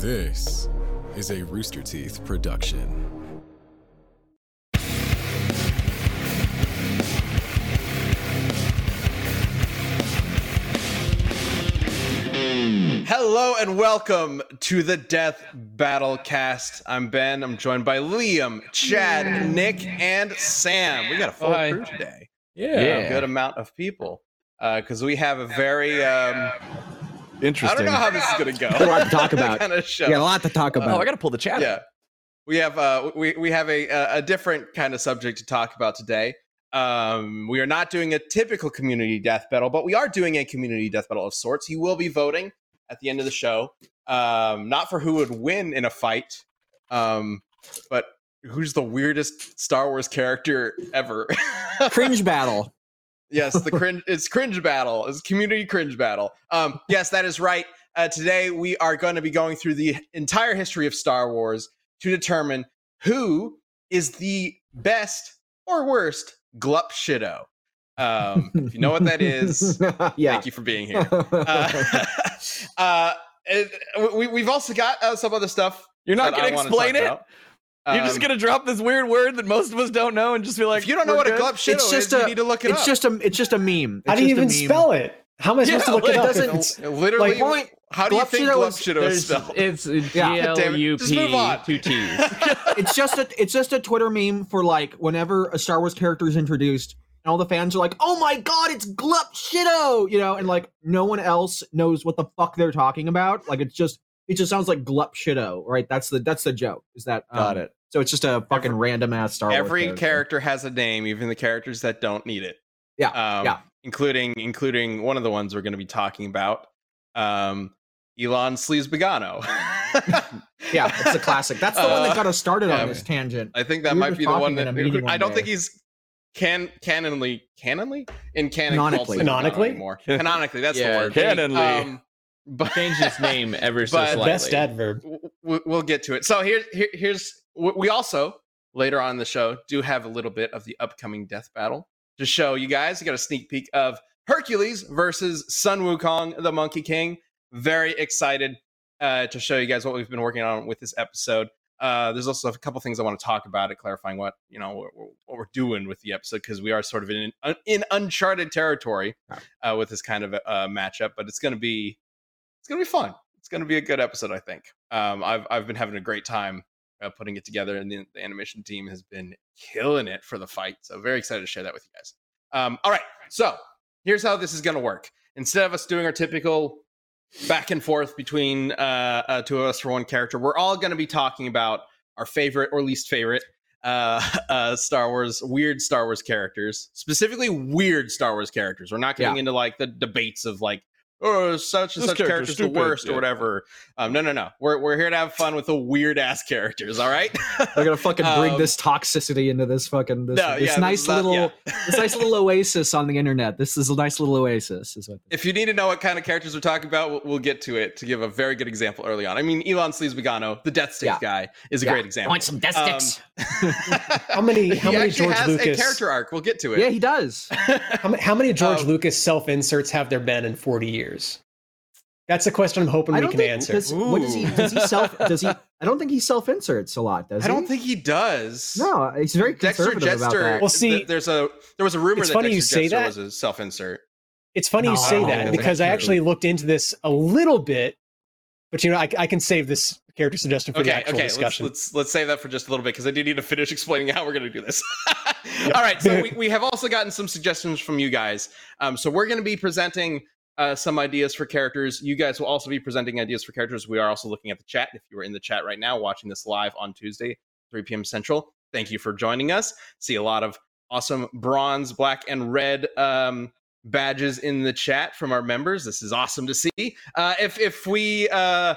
This is a Rooster Teeth production. Hello and welcome to the Death Battle Cast. I'm Ben. I'm joined by Liam, Chad, Nick, and Sam. We got a full Hi. crew today. Yeah. A good amount of people because we have a very. Um, I don't know how this is going to go. a lot to talk about. kind of show. Yeah, a lot to talk about. oh. I gotta pull the chat. yeah we have uh we, we have a a a different kind of subject to talk about today um we are not doing a typical community death battle but we are doing a community death battle of sorts you will be voting at the end of the show um not for who would win in a fight um but who's the weirdest star wars character ever Cringe battle. Yes, the cringe. It's cringe battle. It's community cringe battle. Um, yes, that is right. Uh, today we are going to be going through the entire history of Star Wars to determine who is the best or worst Glup Shitto. Um, if you know what that is, yeah. thank you for being here. Uh, uh, it- we, we've also got uh, some other stuff. You're not gonna explain it. about. You're just Um, gonna drop this weird word that most of us don't know and just be like, if you don't know "We're what a. Glup Shitto It's just is, you a- need to look it it's up. just a it's just a meme. How It's do you just even spell it? How am I supposed Yeah, to look like, it up? doesn't- if it's- literally. like, point- how do you Glup think Shitto Glup is- Shitto is spelled? It's Yeah. G God damn L it. U Just move P on. two T's. It's just a it's just a Twitter meme for like whenever a Star Wars character is introduced and all the fans are like, "Oh my god, it's Glup Shitto," you know, and like no one else knows what the fuck they're talking about. Like it's just it just sounds like Glup Shitto, right? That's the that's the joke. Is that um, Got it. So it's just a fucking random ass Star Wars. Every character. has a name, even the characters that don't need it. Yeah, um, yeah. including including one of the ones we're going to be talking about, um, Elon Sleazebaggano. Yeah, it's a classic. That's the one Uh, that got us started yeah. on this tangent. I think that We might be the one that a meeting I don't day. think he's can canonly canonly in canon Canonically. Canonically? anymore. Canonically, that's Yeah, the word. Canonly. Um, but Changed his name ever so But- the slightly. best adverb. w- w- we'll get to it. So here, here here's w- we also later on in the show do have a little bit of the upcoming death battle to show you guys. You got a sneak peek of Hercules versus Sun Wukong, the Monkey King. Very excited uh, to show you guys what we've been working on with this episode. Uh, there's also a couple things I want to talk about it, clarifying what you know what, what what we're doing with the episode because we are sort of in in uncharted territory uh, with this kind of a, uh matchup. But it's gonna be it's gonna be fun. It's gonna be a good episode, I think. Um, I've I've been having a great time uh, putting it together, and the, the animation team has been killing it for the fight. So very excited to share that with you guys. Um, all right, so here's how this is gonna work. Instead of us doing our typical back and forth between uh, uh, two of us for one character, we're all gonna be talking about our favorite or least favorite uh, uh, Star Wars, weird Star Wars characters, specifically weird Star Wars characters. We're not getting into like the debates of like, oh, such and This such character's character's the worst yeah. or whatever. Um, no, no, no. We're we're here to have fun with the weird ass characters. All right. They're gonna fucking bring Um, this toxicity into this fucking this, no, this yeah, nice is not- little yeah. this nice little oasis on the internet. This is a nice little oasis. Is what If you need to know what kind of characters we're talking about, we'll, we'll get to it to give a very good example early on. I mean, Elon Sleazebaggano, the Death Stick Yeah. guy, is a Yeah. great example. I Want some death Um, sticks? How many? How he many George has Lucas? a character arc. We'll get to it. yeah, he does. How, how many George Um, Lucas self inserts have there been in forty years? That's a question I'm hoping we can think answer. does, what does he does he self does he I don't think he self inserts a lot, does he? I he? don't think he does. No, he's very Dexter conservative about Jettster. that. Well, see, th- there's a there was a rumor it's that funny you Dexter say Jettster that. was a self insert. It's funny No, you say that because I actually true. looked into this a little bit, but you know I, I can save this character suggestion for the Okay, actual okay. Let's, discussion. let's let's save that for just a little bit because I do need to finish explaining how we're going to do this. All right. So we, we have also gotten some suggestions from you guys. Um, so we're going to be presenting uh, some ideas for characters. You guys will also be presenting ideas for characters. We are also looking at the chat. If you are in the chat right now, watching this live on Tuesday, 3 p.m. Central, thank you for joining us. See a lot of awesome bronze, black, and red um, badges in the chat from our members. This is awesome to see. Uh, if if we uh,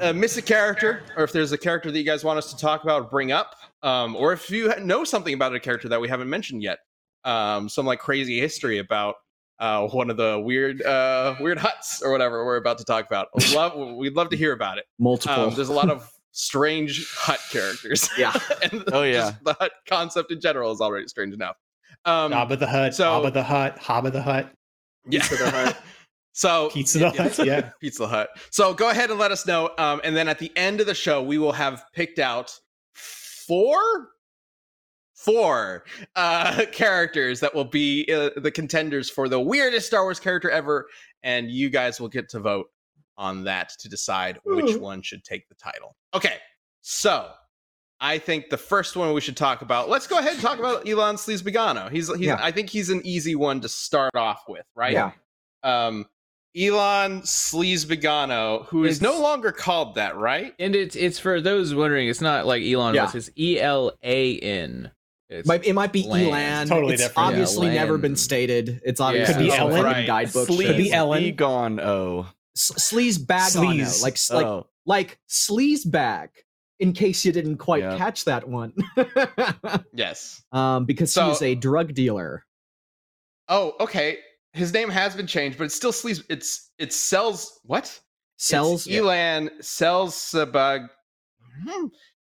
uh, miss a character, or if there's a character that you guys want us to talk about, bring up, um, or if you know something about a character that we haven't mentioned yet, um, some like crazy history about uh, one of the weird uh, weird huts or whatever we're about to talk about. We'd love, we'd love to hear about it. Multiple. Um, there's a lot of strange hut characters. Yeah. and Oh, yeah. just the hut concept in general is already strange enough. Um, Jabba the Hutt, so- Jabba the Hut, Haba the Hut. yeah. Piece of the hut. So Pizza Hut, yeah. Pizza Hut. So go ahead and let us know. Um, and then at the end of the show, we will have picked out four, four uh, characters that will be uh, the contenders for the weirdest Star Wars character ever, and you guys will get to vote on that to decide which one should take the title. Okay, so I think the first one we should talk about. Let's go ahead and talk about Elon Sleazebaggano. He's he's. Yeah. I think he's an easy one to start off with, right? Yeah. Um, Elon Sleazebaggano, who is no longer called that, right? And it's it's for those wondering, it's not like Elon Yeah. Musk. It's E L A N. It's Might, it might be Land. Elan. Totally it's different. obviously Yeah, never been stated. It's obviously Could be some Ellen. fucking guidebook Could be Ellen. Egon O. S- sleaze bag on Sleaze. like like oh. like sleaze bag. In case you didn't quite Yeah. catch that one, Yes. um, because So- he is a drug dealer. Oh, okay. His name has been changed, but it's still Sleaze. It's it sells what? Sells It's Elan sells Sabag. Hmm.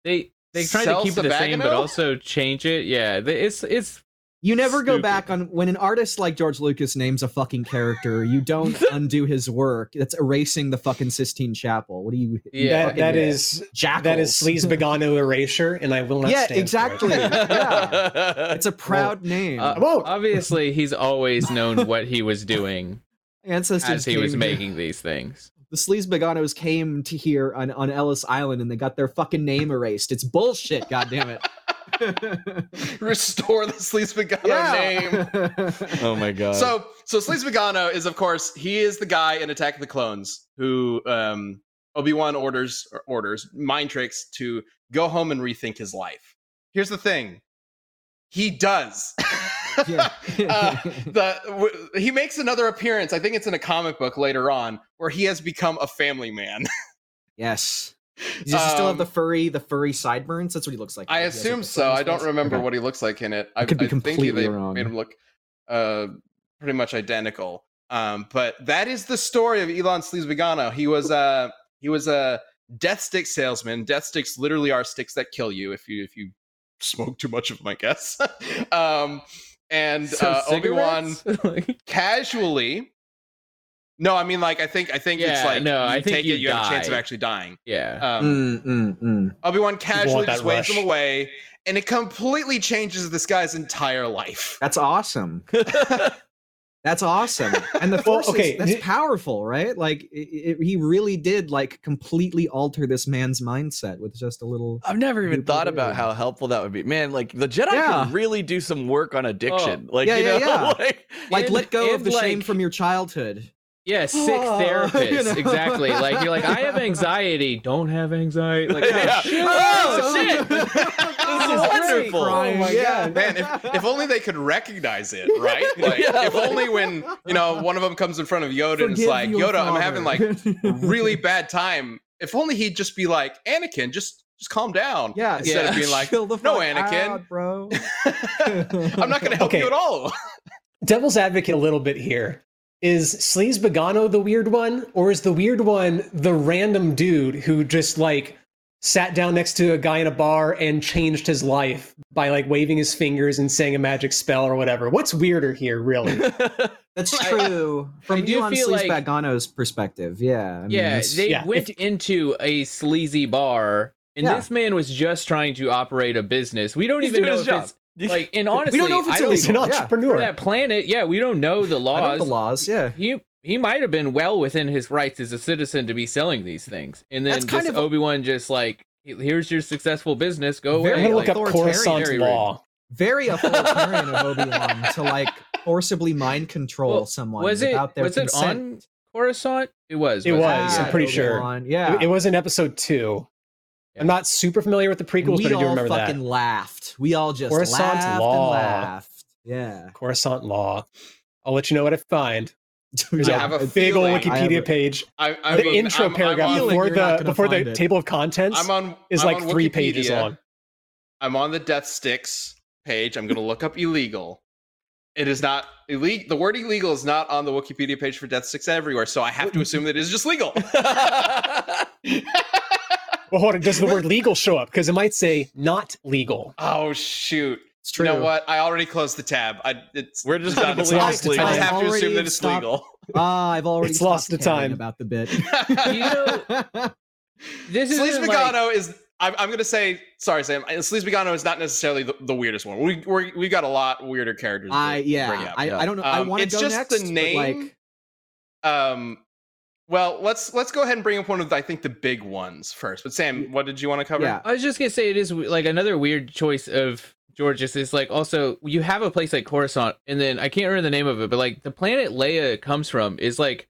they they try to keep it the same, but also change it. Yeah, it's it's You never go back on when an artist like George Lucas names a fucking character. You don't undo his work. That's erasing the fucking Sistine Chapel. What do you? you Yeah, that, that is jackals. that is Sleazebaggano erasure, and I will not Yeah, stand exactly. For it. Yeah. It's a proud name. uh, obviously he's always known what he was doing Ancestors as he was making these things. The Sleazebagganos came to here on, on Ellis Island and they got their fucking name erased. It's bullshit, goddammit. Restore the Sleazebaggano name. Oh my god. So so Sleazebaggano is of course he is the guy in Attack of the Clones who um Obi-Wan orders or orders mind tricks to go home and rethink his life. Here's the thing. He does. Yeah. uh, the w- he makes another appearance. I think it's in a comic book later on where he has become a family man. yes. Does he still have Um, the furry, the furry sideburns? That's what he looks like. I He like, assume so. I don't remember Okay. what he looks like in it. I, could be I think completely they wrong. made him look uh, pretty much identical. Um, but that is the story of Elon Sleazebaggano. He was a he was a death stick salesman. Death sticks literally are sticks that kill you if you if you smoke too much of them, I guess. um, and So uh, Obi Wan casually. No, I mean like I think I think it's like no, you I think take you it, you have a chance of actually dying. yeah. Um, Mm, mm, mm. Obi Wan casually just waves rush. him away, and it completely changes this guy's entire life. That's awesome. That's awesome. And the Well, force okay, is, that's powerful, right? Like it, it, he really did like completely alter this man's mindset with just a little I've never even Super thought about how helpful that would be. Man, like the Jedi Yeah. can really do some work on addiction. Oh. like Yeah, you yeah, know, yeah. like like And- let go of and, the shame from your childhood. Yeah, sick Oh, therapist. you know? Exactly. Like you're like, I have anxiety. Don't have anxiety. Like, Yeah. shit. Oh, shit. This is wonderful. Oh my Yeah, god, man, if, if only they could recognize it, right? Like, Yeah, if like- only when you know one of them comes in front of Yoda and it's like, your Yoda, I'm having like really bad time. If only he'd just be like, Anakin, just just calm down. yeah, instead of being like, Chill no, Anakin, out, bro. I'm not going to help Okay. you at all. Devil's advocate a little bit here. Is Sleazebaggano the weird one, or is the weird one the random dude who just like sat down next to a guy in a bar and changed his life by like waving his fingers and saying a magic spell or whatever? What's weirder here, really? That's true. From I do Elon feel Sleaze like- Bagano's perspective, yeah. I mean, Yeah, it's- they yeah, went if- into a sleazy bar, and Yeah. this man was just trying to operate a business. We don't He's even doing know if job. it's like, and honestly, we don't know if it's I don't, an illegal. Yeah. entrepreneur. for that planet. Yeah, we don't know the I know laws. the laws, yeah. He he might have been well within his rights as a citizen to be selling these things, and then That's kind just of- Obi Wan just like, here's your successful business. Go away. gonna Like, look up authoritarian, Coruscant very law. Very authoritarian of Obi Wan to like forcibly mind control Well, someone was it without their was it consent. on Coruscant? It was. It wasn't was, I'm pretty sure. Obi-Wan, Yeah. It, it was in episode two. Yeah. I'm not super familiar with the prequels, we but I do all remember fucking laughed. We all just Coruscant laughed law. and laughed. Yeah. Coruscant law. I'll let you know what I find. There's I a, have a a big old feeling- I have Wikipedia a- page. I, I the mean, intro I'm- I'm paragraph on- before the before the it. table of contents I'm on is I'm like on three pages long. I'm on the death sticks page. I'm going to look up illegal. It is not illegal. The word illegal is not on the Wikipedia page for death sticks everywhere, so I have to assume that it is just legal. Well, hold on. Does the word legal show up? Because it might say not legal. oh shoot! It's true. You know what? I already closed the tab. I, it's We're just done. gonna It's believe lost. it's I have to assume that it's stopped. legal. Ah, I've already It's lost the time. about the bit. You know, this is Sleaze like, is. I'm, I'm going to say, sorry, Sam. Sleaze Megano is not necessarily the, the weirdest one. We we're, we got a lot weirder characters. I yeah, up. I, yeah. I don't know. I Um, want to it's go just next. the name. like, Um, well, let's let's go ahead and bring up one of the, I think the big ones first. But Sam, what did you want to cover? yeah, I was just gonna say it is like another weird choice of George's is like also you have a place like Coruscant, and then I can't remember the name of it, but like the planet Leia comes from is like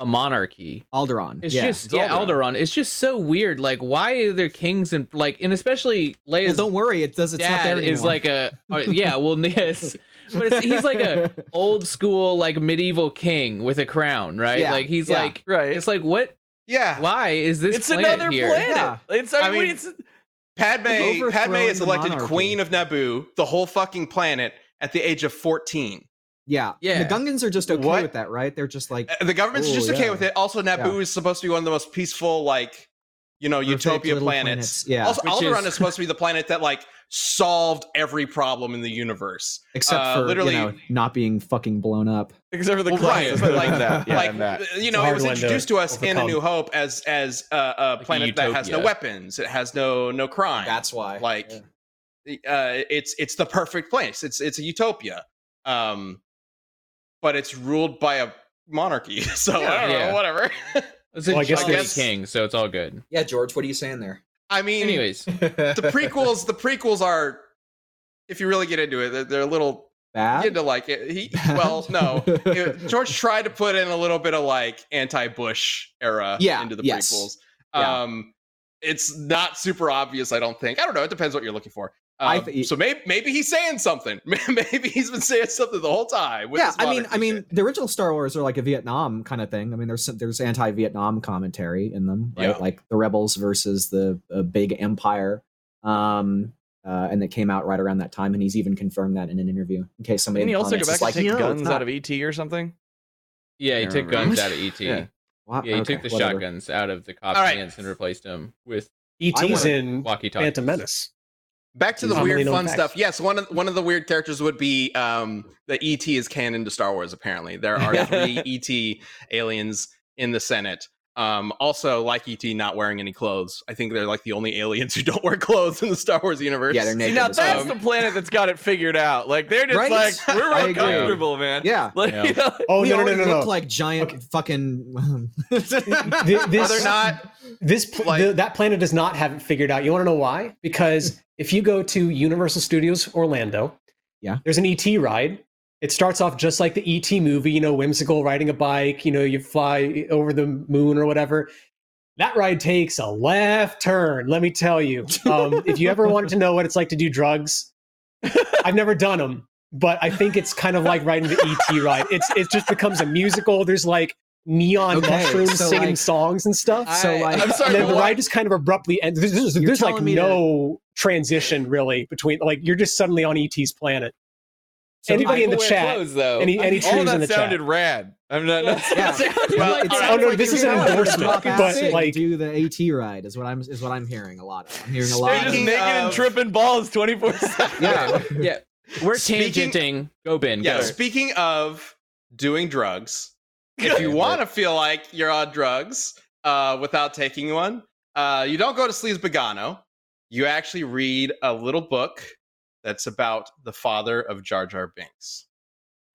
a monarchy. Alderaan. It's yeah. just yeah, Alderaan. Alderaan. It's just so weird. Like why are there kings and like and especially Well, don't worry. It does. It's not there dad anymore. is like a uh, yeah. Well, yes, but it's, he's like a old school like medieval king with a crown, right? Yeah, Like he's yeah. like Right. it's like what? yeah. Why is this? it's planet another here? planet. Yeah. It's I, I mean, mean- it's Padme Overthrowing Padme is elected monarchy. queen of Naboo, the whole fucking planet, at the age of 14. yeah, Yeah. The Gungans are just okay What? with that, right? They're just like Uh, The government's just okay yeah. with it. Also, Naboo Yeah. is supposed to be one of the most peaceful, like, you know, Perfect utopia planets. planets, yeah. Also, Which Alderaan is... is- supposed to be the planet that like solved every problem in the universe. except uh, for literally- you know not being fucking blown up. except for the Well, right, but like, like that. Yeah, like that. you know, a it was hard one to introduced to us in A. New Hope as as uh, a a planet that has no weapons. It has no no crime. That's why. like uh, it's it's the perfect place. It's it's a utopia, um, but it's ruled by a monarchy. So I don't Yeah. know, whatever. It's Well, I guess George there's- king, so it's all good. yeah, George, what are you saying there? I mean, Anyways, the prequels the prequels are, if you really get into it, they're, they're a little Bad. get into like it. He well, no, It- George tried to put in a little bit of like anti-Bush era Yeah, into the yes. prequels. Yeah. Um, it's not super obvious. I don't think. I don't know. It depends what you're looking for. I Um, th- so maybe maybe he's saying something. maybe he's been saying something the whole time. with yeah, I mean, I mean, shit. the original Star Wars are like a Vietnam kind of thing. I mean, there's there's anti-Vietnam commentary in them, right? Yeah. Like the rebels versus the, the big empire. Um, uh, and that came out right around that time, and he's even confirmed that in an interview. In case somebody Didn't he in the also go back and like, take "No, guns not." out of ET or something? yeah, he took guns out of ET. Yeah. What? Yeah, he Okay, took the whatever. shotguns out of the cops' All right. hands and replaced them with ET's wanna- in walkie-talkie. Phantom Menace. Back to the weird fun facts. stuff. Yes, one of one of the weird characters would be um, the ET is canon to Star Wars. Apparently, there are three ET aliens in the Senate. Um, also, like ET, not wearing any clothes. I think they're like the only aliens who don't wear clothes in the Star Wars universe. Yeah, they're See, now that's well. the planet that's got it figured out. Like they're just Right? like we're I real comfortable, man. Yeah. Like, Yeah. you know, Oh we no no no no no! look like giant fucking. Th- Well, this, they're not. This Like- the, that planet does not have it figured out. You want to know why? Because if you go to Universal Studios Orlando, Yeah. there's an ET ride. It starts off just like the ET movie, you know, whimsical riding a bike, you know, you fly over the moon or whatever. That ride takes a left turn, let me tell you. Um, if you ever wanted to know what it's like to do drugs, I've never done them, but I think it's kind of like riding the ET ride. It's it just becomes a musical. There's like neon Okay, mushrooms so, singing like- songs and stuff. So, like- I'm sorry. and then the what- ride just kind of abruptly ends. There's, there's, there's, like no transition really between like you're just suddenly on ET's planet. So Anybody in the chat? clothes, though. Any any all trees that in the sounded chat? rad. I'm not. not Yeah. Well, It all. Oh, no, like this is an telling me to endorsement, but, like- do the AT ride is what I'm is what I'm hearing a lot. Of. I'm hearing a They're lot. just Of, Speaking naked and tripping balls 24 seven. yeah, yeah, we're Speaking- tangenting. Go Ben. Yeah. go. Speaking of doing drugs, if you want to feel like you're on drugs uh, without taking one, uh, you don't go to Sleazebaggano. You actually read a little book that's about the father of Jar Jar Binks.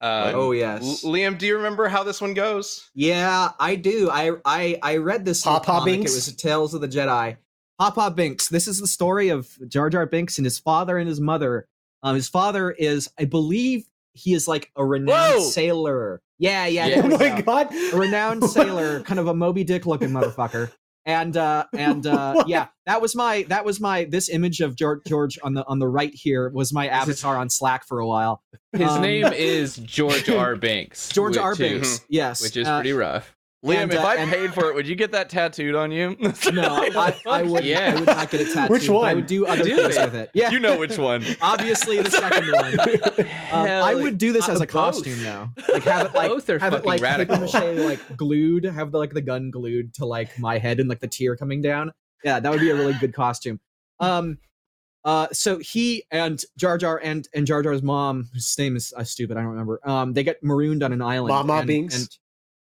Um, Oh, yes. L- Liam, do you remember how this one goes? yeah, I do. I I I read this Papa. Binks? It was Tales of the Jedi. Papa Binks. This is the story of Jar Jar Binks and his father and his mother. Um, his father is, I believe, he is like a renowned Whoa! sailor. Yeah, yeah. Yeah. Oh my go. god! a renowned sailor, kind of a Moby Dick looking motherfucker. And uh and uh yeah, that was my that was my this image of George George on the on the right here was my avatar on Slack for a while. His Um, name is George R. Binks. George R. is- Binks. Yes. which is uh, pretty rough. Liam, And, if uh, I and- paid for it, would you get that tattooed on you? No, I, I would Yeah. I would not get it tattooed. Which one? I would do other Do things it. with it. Yeah. you know which one. Obviously the second one. Um, I would do this uh, as a both. costume though. Like have it like Both are have it fucking like radical. paper mache like glued, have the like the gun glued to like my head and like the tear coming down. Yeah, that would be a really good costume. Um Uh, so he and Jar Jar and and Jar Jar's mom, whose name is uh, stupid, I don't remember. Um, they get marooned on an island. Mama and, Binks. And,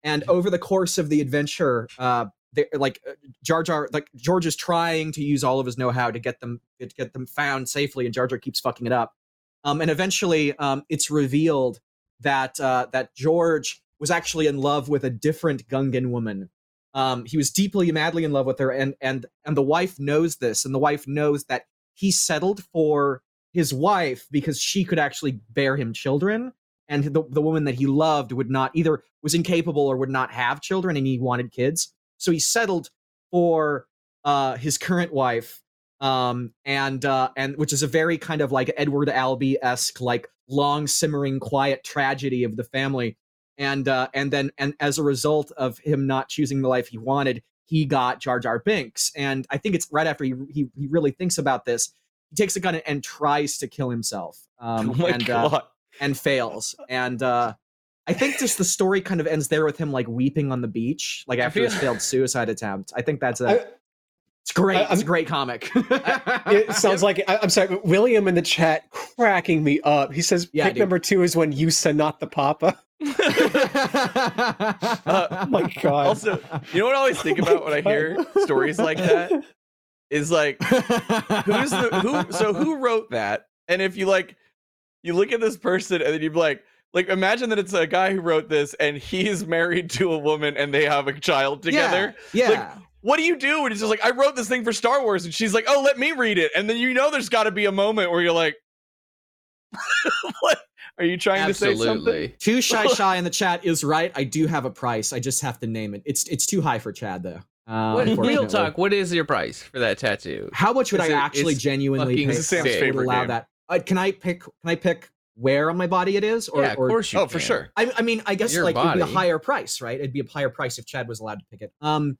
and over the course of the adventure, uh, like uh, Jar Jar, like George is trying to use all of his know-how to get them to get them found safely, and Jar Jar keeps fucking it up. Um, and eventually, um, it's revealed that uh, that George was actually in love with a different Gungan woman. Um, he was deeply, madly in love with her, and and and the wife knows this, and the wife knows that he settled for his wife because she could actually bear him children, and the the woman that he loved would not either was incapable or would not have children, and he wanted kids, so he settled for uh, his current wife, um, and uh, and which is a very kind of like Edward Albee esque, like long simmering, quiet tragedy of the family and uh, and then and as a result of him not choosing the life he wanted, he got Jar Jar Binks. And I think it's right after he he, he really thinks about this, he takes a gun and, and tries to kill himself, um, oh my and uh, god. And fails. And uh, I think just the story kind of ends there with him like weeping on the beach, like after his failed suicide attempt. I think that's a I- it's great. I- it's a I'm- great comic. It sounds like I, I'm sorry, William in the chat cracking me up. He says Yeah, pick dude. number two is when you said not the papa. Oh my god. Also, you know what I always think about when I hear stories like that is like who's the who so who wrote that? And if you like you look at this person and then you're like like imagine that it's a guy who wrote this and he's married to a woman and they have a child together. Yeah. Like, What do you do? And it's just like, I wrote this thing for Star Wars, and she's like, Oh, let me read it. And then you know there's gotta be a moment where you're like, What are you trying to say something? Absolutely. Too shy shy in the chat is right. I do have a price. I just have to name it. It's it's too high for Chad though. Uh, What, real talk. What is your price for that tattoo? How much would Is I it- actually genuinely fucking pay? This is Sam's that would allow game. that. Uh, can I pick? Can I pick where on my body it is? Or, yeah, of or course you. Oh, for sure. I, I mean, I guess Your like it'd be a higher price, right? It'd be a higher price if Chad was allowed to pick it. Um.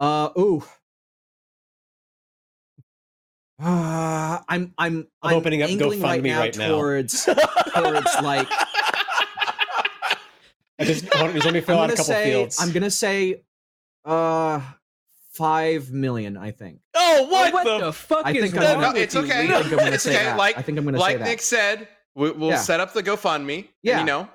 Uh. Ooh. Uh, I'm I'm I'm opening up angling right GoFundMe now right now. towards towards like I just, hold on, just let me I'm out gonna a couple say fields. I'm gonna say uh five million. I think. Oh, what, What, the, the, fuck I is think I'm gonna- No, it's okay. I think I'm gonna It's say okay. that. Like- I think I'm gonna say like that. Nick said, we, we'll Yeah. set up the GoFundMe. Yeah. And, you know,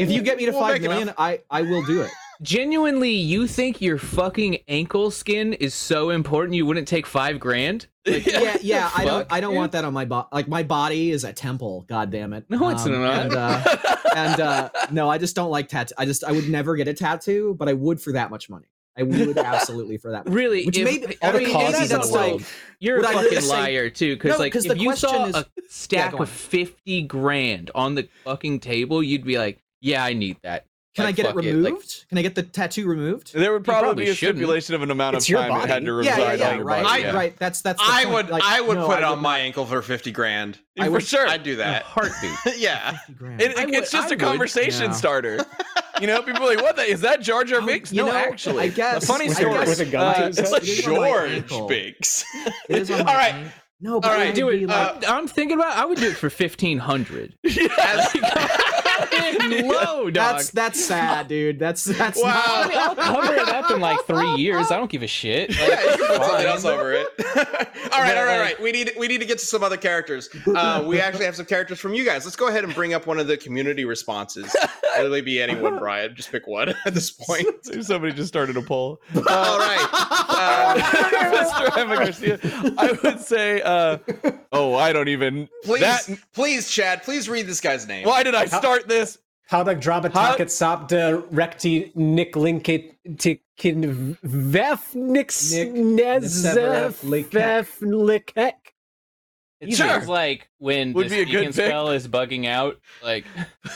if you get me to We'll five million. I I will do it. Genuinely, you think your fucking ankle skin is so important you wouldn't take five grand? Like, yeah, yeah. the I don't. I don't dude? want that on my body. Like my body is a temple. God damn it. No, it's Um, not. And, uh, and uh, no, I just don't like tattoo. I just I would never get a tattoo, but I would for that much money. I would absolutely for that. Really, Which if, may- I mean, causes that's in the also- world. You're a really fucking say- liar too, because No, like 'cause if you saw is- a stack with on. fifty grand on the fucking table, you'd be like, "Yeah, I need that." Can Like, I get it fuck removed? like- Can I get the tattoo removed? There would probably, probably be a shouldn't. stipulation of an amount It's of your time it had to reside yeah, yeah. on your Right, body. I- yeah. right. That's that's. The I point. would Like, I would no, put it on my ankle for 50 grand. I for would- sure. I'd do that. heartbeat. yeah. 50. It- I it's would- just I a would. conversation Yeah. starter. You know, people are like, "What? The, is that Jar Jar Oh, Binks?" you No, know, actually, I guess- a funny story. guess- With a gun to Uh, it's head? like It is on my George. Binks. It is on All my right. ankle. No, but All it would Do it. be like- I'm thinking about. I would do it for fifteen hundred. As- Low, dog. That's that's sad, dude. That's that's Wow. I mean, I'll cover it up in like three years. I don't give a shit. Like, yeah, you can put something fine. else over it. all right, all right, all right. We need we need to get to some other characters. Uh, we actually have some characters from you guys. Let's go ahead and bring up one of the community responses. It'll be anyone, Brian. Just pick one at this point. Somebody just started a poll. all right. Uh, Mr. Emma Garcia. I would say, uh, oh, I don't even. please, That, please, Chad. Please read this guy's name. why did I start this? How the Drabatak Sapta Recti Nick Linkit Tikin Vefnix Nick Nezefeflikek. It Sure. sounds like when Would the be a good spell is bugging out. Like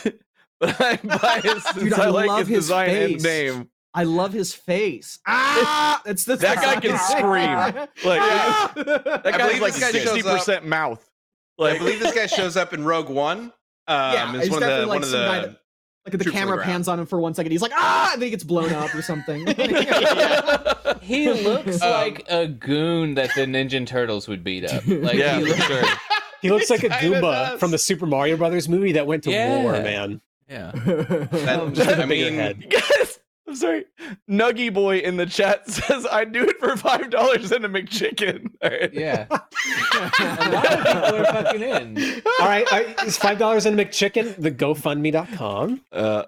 But I'm biased since Dude, I, I like love his his design and face. name. I love his face. Ah, that's the That guy can scream. Like Ah! that I guy's believe like this guy shows sixty percent mouth. I believe this guy shows up in Rogue One. Um, Yeah, is he's one of the definitely one like of some the. guy that- Like the Troops the camera ground. pans on him for one second. He's like, ah, and then he gets blown up or something. he looks Um, like a goon that the Ninja Turtles would beat up. Like yeah, he for looks, sure. He looks like a Goomba from the Super Mario Brothers movie that went to Yeah. war, man. yeah. That- Just with a I bigger mean, head. Guys, sorry. Nuggy Boy in the chat says, I'd do it for five dollars and a McChicken. All right. Yeah. a lot of people are fucking in. All right, all right, it's five dollars in a McChicken. The GoFundMe.com. Uh,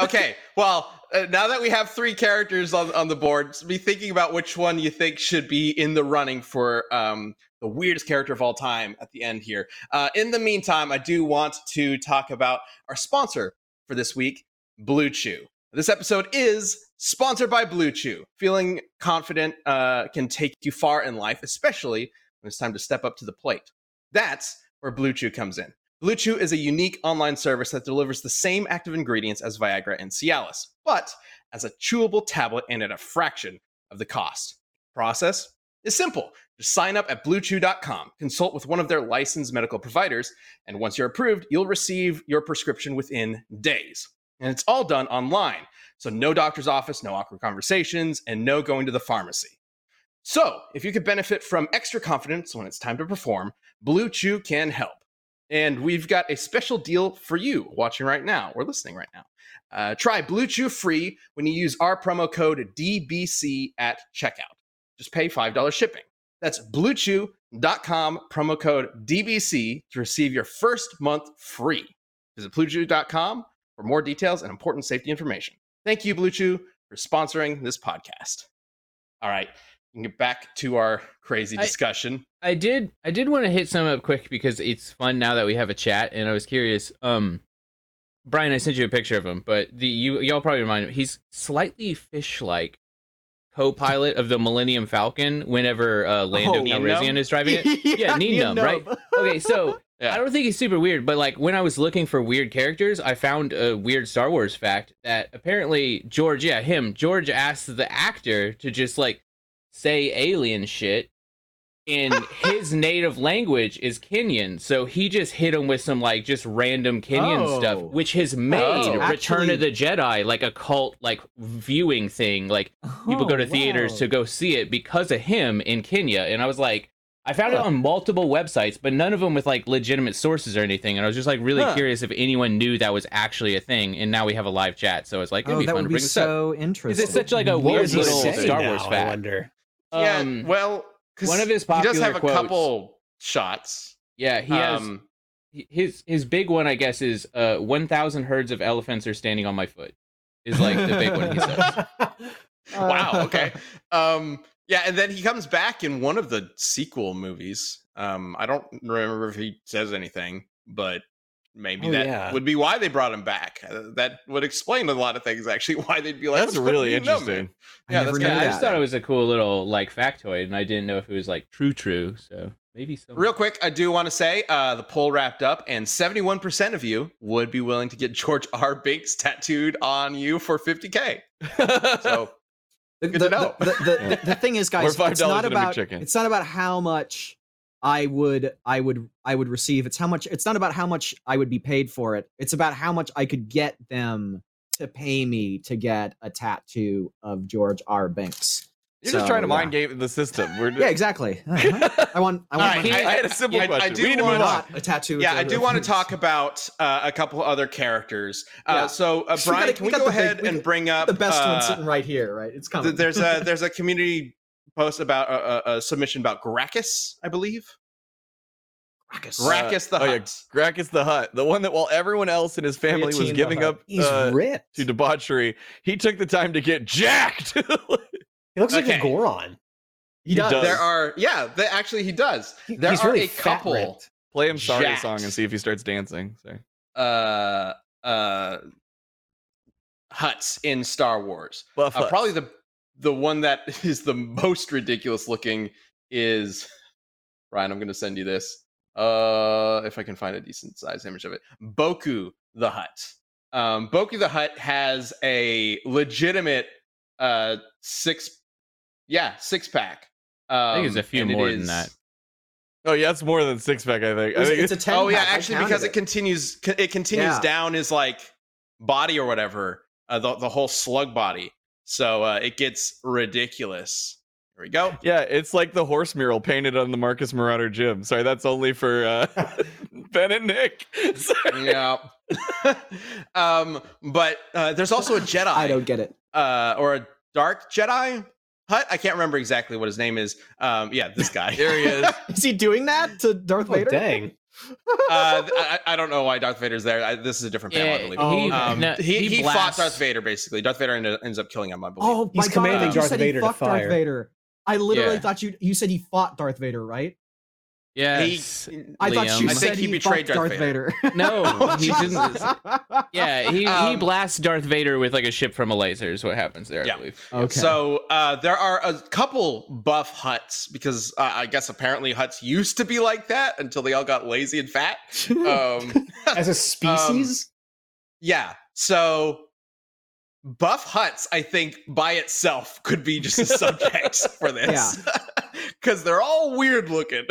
okay, well, uh, now that we have three characters on, on the board, be thinking about which one you think should be in the running for um, the weirdest character of all time at the end here. Uh, in the meantime, I do want to talk about our sponsor for this week, Blue Chew. This episode is sponsored by Blue Chew. Feeling confident uh, can take you far in life, especially when it's time to step up to the plate. That's where Blue Chew comes in. Blue Chew is a unique online service that delivers the same active ingredients as Viagra and Cialis, but as a chewable tablet and at a fraction of the cost. Process is simple. Just sign up at bluechew.com, consult with one of their licensed medical providers, and once you're approved, you'll receive your prescription within days. And it's all done online. So no doctor's office, no awkward conversations, and no going to the pharmacy. So, if you could benefit from extra confidence when it's time to perform, Blue Chew can help. And we've got a special deal for you watching right now or listening right now. Uh, try Blue Chew free when you use our promo code DBC at checkout. Just pay $5 shipping. That's bluechew.com, promo code DBC to receive your first month free. Visit bluechew.com for more details and important safety information. Thank you, Blue Chew, for sponsoring this podcast. All right, we can get back to our crazy discussion. I did I did want to hit some up quick because it's fun now that we have a chat and I was curious. Um Brian, I sent you a picture of him, but the you y'all probably remind him he's slightly fish like co-pilot of the Millennium Falcon whenever uh Lando Oh, Calrissian is driving it. Yeah, Nino, right? Okay, so Yeah. I don't think he's super weird, but like when I was looking for weird characters, I found a weird Star Wars fact that apparently George, yeah, him, George asked the actor to just like say alien shit in his native language is Kenyan, so he just hit him with some like just random Kenyan Oh. stuff, which has made Oh, Return actually- of the Jedi like a cult like viewing thing. Like people go to Oh, theaters wow. to go see it because of him in Kenya, and I was like, I found it on multiple websites, but none of them with like legitimate sources or anything. And I was just like really Huh. curious if anyone knew that was actually a thing. And now we have a live chat, so it's like it'd Oh, be that fun would to be bring this up. so interesting. It's such like a What weird little say Star now, Wars I fact. wonder. yeah, Um, well, 'cause one of his popular he does have a quotes- couple shots. Yeah, he has um, his his big one. I guess is uh, one thousand herds of elephants are standing on my foot. Is like the big one he says. wow. Okay. Um, yeah, and then he comes back in one of the sequel movies. Um, I don't remember if he says anything, but maybe Oh, that yeah. would be why they brought him back. Uh, that would explain a lot of things. Actually, why they'd be like, that's really interesting. man?" I Yeah, never that's knew Yeah, I just thought it was a cool little like factoid, and I didn't know if it was like true true. So maybe so. Real quick, I do want to say uh, the poll wrapped up, and 71% of you would be willing to get George R. Binks tattooed on you for 50K. So, The, Good the, to know. the, the, the, the thing is, guys, it's not about McChicken. it's not about how much I would I would I would receive. It's how much. It's not about how much I would be paid for it. It's about how much I could get them to pay me to get a tattoo of George R. Binks. You're just trying to yeah. mind game the system. We're Yeah, exactly. Uh-huh. I want. I want. All right, my- I- I had a simple I- I question. do we need to want- move on. not a tattoo. yeah, I do want to talk about uh, a couple other characters. Uh, Yeah. So, uh, We Brian, gotta- can we we go the big- ahead we and bring up the best uh, one sitting right here. Right, it's coming. th- There's a there's a community post about a, a, a submission about Grakkus, I believe. Grakkus. Grakkus the oh, yeah, Grakkus the Hut, the one that while everyone else in his family was giving up He's uh, to debauchery, he took the time to get jacked. he looks like a Goron. He does. does. There are yeah, they, actually he does. He- There he's are really a couple ripped. Play him sorry Jacked. song and see if he starts dancing. Sorry. uh uh huts in Star Wars. Buff Uh, probably the the one that is the most ridiculous looking is Ryan. I'm going to send you this. Uh, if I can find a decent size image of it, Boku the Hut. Um, Boku the Hut has a legitimate uh six, yeah, six pack. Um, I think it's a few and it more than is- that. Oh yeah, it's more than six pack. I think. I It's, think it's a ten. Oh yeah, pack. I actually, because it continues, it continues Yeah. down his like body or whatever, uh, the the whole slug body. So uh, it gets ridiculous. Here we go. yeah, it's like the horse mural painted on the Marcus Marauder gym. Sorry, that's only for uh, Ben and Nick. Sorry. yeah. um, but uh, there's also a Jedi. I don't get it. uh, or a dark Jedi Hut. I can't remember exactly what his name is. Um, yeah, this guy. There he is. Is he doing that to Darth Oh, Vader? dang. uh, I, I don't know why Darth Vader's there. I, this is a different panel, I believe. He. Um, no, he, he, fought Darth Vader basically. Darth Vader ended, ends up killing him, I believe. Oh my He's god! commanding I thought you Darth said Vader he to fucked Darth. Vader. I literally Yeah. thought you you said he fought Darth Vader, right? Yes. I thought you Liam. I said he he, betrayed Darth Darth Vader. No, Oh, he Jesus. didn't. Yeah, he, he Um, blasts Darth Vader with like a ship from a laser. Is what happens there, Yeah. I believe. Okay. So uh, there are a couple buff huts because uh, I guess apparently huts used to be like that until they all got lazy and fat. Um, As a species? yeah. So buff huts, I think by itself could be just a subject for this because they're all weird looking,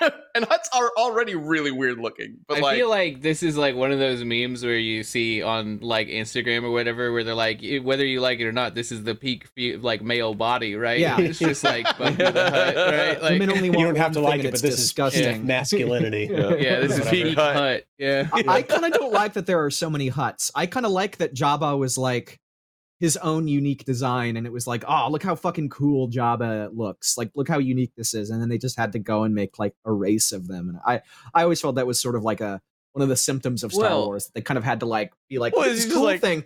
and huts are already really weird looking. But I like, feel like this is like one of those memes where you see on like Instagram or whatever, where they're like, "Eh, whether you like it or not, this is the peak like male body, right? Yeah. it's just like Buffy the Hut, right? Like, Women only you don't have to like it, but it's this disgusting. is masculinity. yeah, this is Whatever. peak Hut. hut. Yeah, I, I kind of don't like that there are so many huts. I kind of like that Jabba was like his own unique design, and it was like, oh, look how fucking cool Jabba looks. Like, look how unique this is. And then they just had to go and make like a race of them. And I, I always felt that was sort of like a one of the symptoms of Star Well- Wars. They kind of had to like be like, Well, this cool like- thing.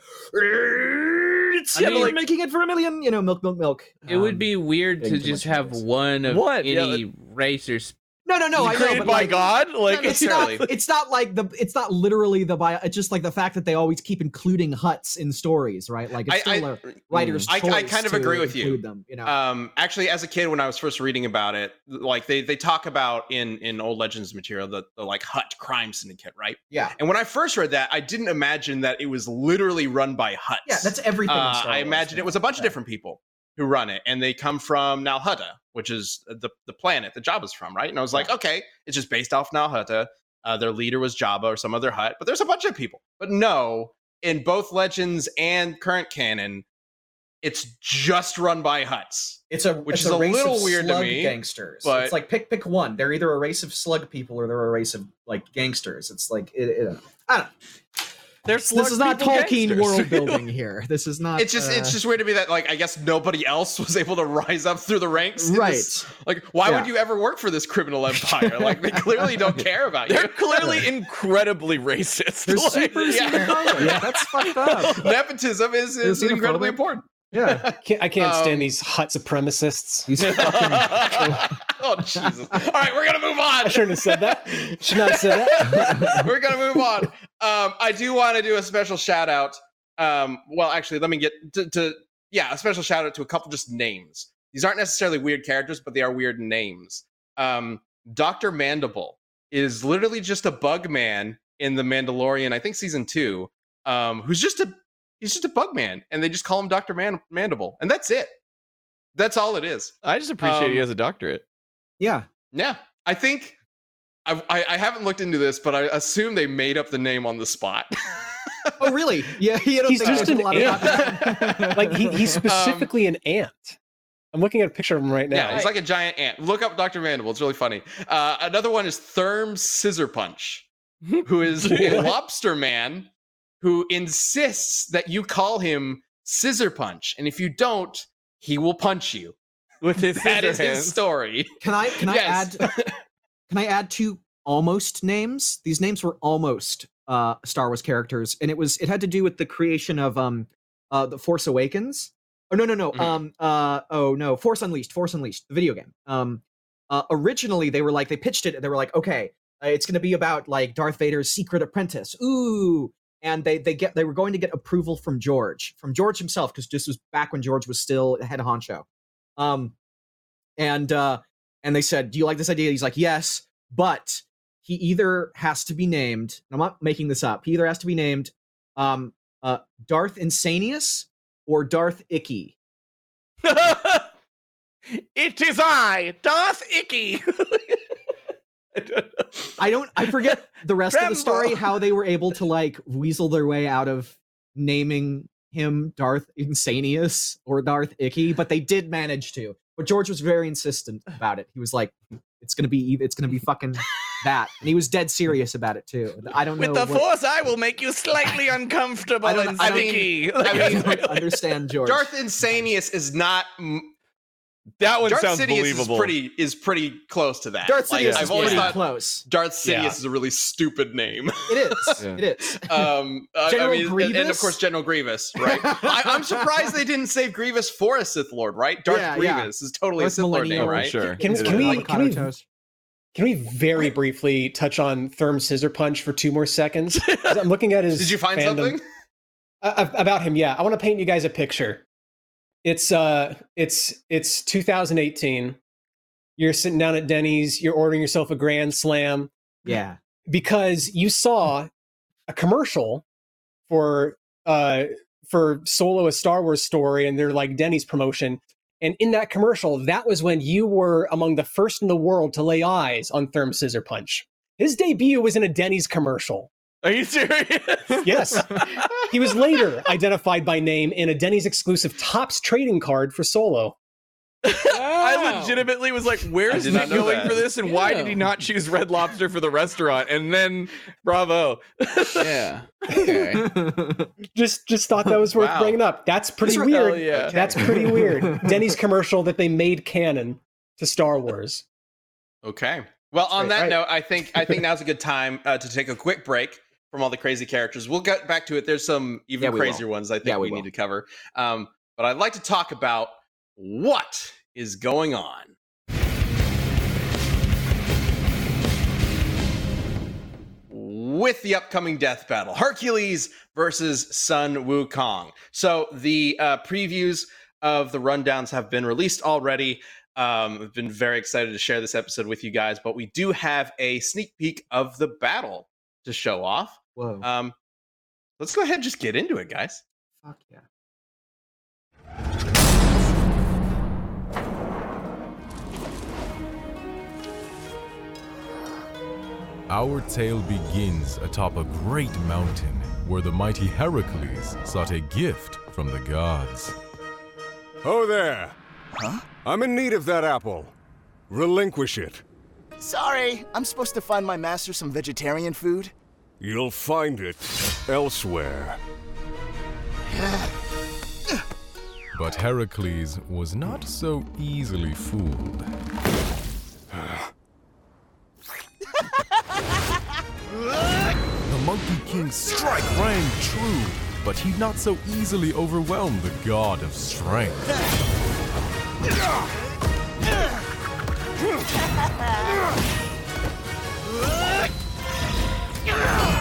It's I yeah, mean- we're making it for a million. You know, milk, milk, milk. it would Um, be weird to just have into one of What? Yeah, any race or sp- no, no, no. I know, created but by like, God? Like it's not. It's not like the. It's not literally the bio. It's just like the fact that they always keep including huts in stories, right? Like it's still I, a writer's I- I kind of agree with you. Them, you know. um actually as a kid when i was first reading about it like they they talk about in in old legends material the, the like hut crime syndicate right yeah, and when i first read that i didn't imagine that it was literally run by huts yeah. That's everything. in uh, i imagined it was a bunch of different people who run it and they come from Nal Hutta which is the the planet that jabba's from right and i was like okay it's just based off Nal Hutta uh, their leader was jabba or some other hut but there's a bunch of people but no in both legends and current canon it's just run by huts It's a which it's is a race little of weird to me, Gangsters. but- it's like pick pick one. They're either a race of slug people or they're a race of like gangsters. It's like it, it, I don't. They're This is not slug people Tolkien gangsters. world building here. This is not. it's just it's uh, just weird to me that like I guess nobody else was able to rise up through the ranks. right. this- like, why would you ever work for this criminal empire? Like, they clearly don't care about you. They're clearly incredibly racist. They're Like, super yeah. Yeah. That's fucked up. Nepotism is, is Is incredibly important. Yeah. Can't- I can't Um, stand these hot supremacists. These fucking oh Jesus! All right, we're gonna move on. I shouldn't have said that. Should not have said that. we're gonna move on. Um, I do want to do a special shout out. Um, well, actually, let me get to, to yeah, a special shout out to a couple just names. These aren't necessarily weird characters, but they are weird names. Um, Doctor Mandible is literally just a bug man in the Mandalorian, I think season two. Um, who's just a he's just a bug man, and they just call him Doctor Man- Mandible, and that's it. That's all it is. I just appreciate Um, he has a doctorate. yeah. Yeah, I think I, I, I haven't looked into this, but I assume they made up the name on the spot. Oh, really? Yeah. You don't He's think just there's an a lot of ant. Like he, he's specifically an ant. I'm looking at a picture of him right now. yeah, he's like a giant ant. Look up Dr. Mandible. It's really funny. Uh, another one is Therm Scissor Punch, who is a lobster man who insists that you call him Scissor Punch, and if you don't, he will punch you. With his That is scissor his story. Can I can Yes. I add can I add two almost names? These names were almost uh Star Wars characters, and it was it had to do with the creation of um uh the Force Awakens. Oh no no no Mhm. um uh oh no Force Unleashed Force Unleashed the video game. Um uh originally they were like they pitched it they were like okay uh, it's going to be about like Darth Vader's secret apprentice. Ooh. And they they get they were going to get approval from George, from George himself, because this was back when George was still head honcho. Um, and uh, and they said, "Do you like this idea?" He's like, "Yes," but he either has to be named. and I'm not making this up. He either has to be named um, uh, Darth Insanius or Darth Icky. it is I, Darth Icky. I don't. I don't. I forget the rest of the story. How they were able to like weasel their way out of naming him Darth Insanius or Darth Icky, but they did manage to. But George was very insistent about it. He was like, "It's gonna be. It's gonna be fucking that, and he was dead serious about it too. I don't know. With the what- force, I will make you slightly uncomfortable I don't- and I mean- sticky. I Like, mean- I don't understand George. Darth Insanius is not. That one Darth sounds Sidious believable. is pretty is pretty close to that. Darth Like, Sidious I've is always pretty thought close. Darth Sidious Yeah. is a really stupid name. It is. Yeah. It is. um, uh, I General mean, and- and, of Grievous? course General Grievous, right? I, I'm surprised they didn't save Grievous for a Sith Lord, right? Darth Yeah, yeah. Grievous is totally a Darth Sith Lord name, right? Sure. Can, It's can we avocado can we toast. can we very briefly touch on Therm Scissor Punch for two more seconds? I'm looking at his. Did you find fandom- something? Uh, about him yeah i want to paint you guys a picture it's uh it's it's 2018 you're sitting down at denny's you're ordering yourself a grand slam. Yeah. because you saw a commercial for uh for solo a star wars story and they're like denny's promotion. And in that commercial that was when you were among the first in the world to lay eyes on Therm Scissorpunch. His debut was in a denny's commercial Are you serious? Yes. He was later identified by name in a Denny's exclusive Topps trading card for Solo. I legitimately was like, "Where I is did he going that. for this? And why did he not choose Red Lobster for the restaurant?" And then, bravo. Yeah. Okay. Just just thought that was worth Wow. bringing up. That's pretty Hell weird. yeah. That's pretty weird. Denny's commercial that they made canon to Star Wars. Okay. Well, on Right, that right. note, I think I think now's a good time uh, to take a quick break from all the crazy characters. We'll get back to it. There's some even Yeah, we will. crazier ones I think Yeah, we we, need to cover. Um, but I'd like to talk about what is going on. With the upcoming death battle, Hercules versus Sun Wukong. So the uh, previews of the rundowns have been released already. Um, I've been very excited to share this episode with you guys, but we do have a sneak peek of the battle to show off. Whoa. Um, let's go ahead and just get into it, guys. Fuck yeah. Our tale begins atop a great mountain where the mighty Heracles sought a gift from the gods. Oh there! Huh? I'm in need of that apple. Relinquish it. Sorry, I'm supposed to find my master some vegetarian food. You'll find it elsewhere. But Heracles was not so easily fooled. the Monkey King's strike rang true, but he'd not so easily overwhelm the god of strength. Ugh!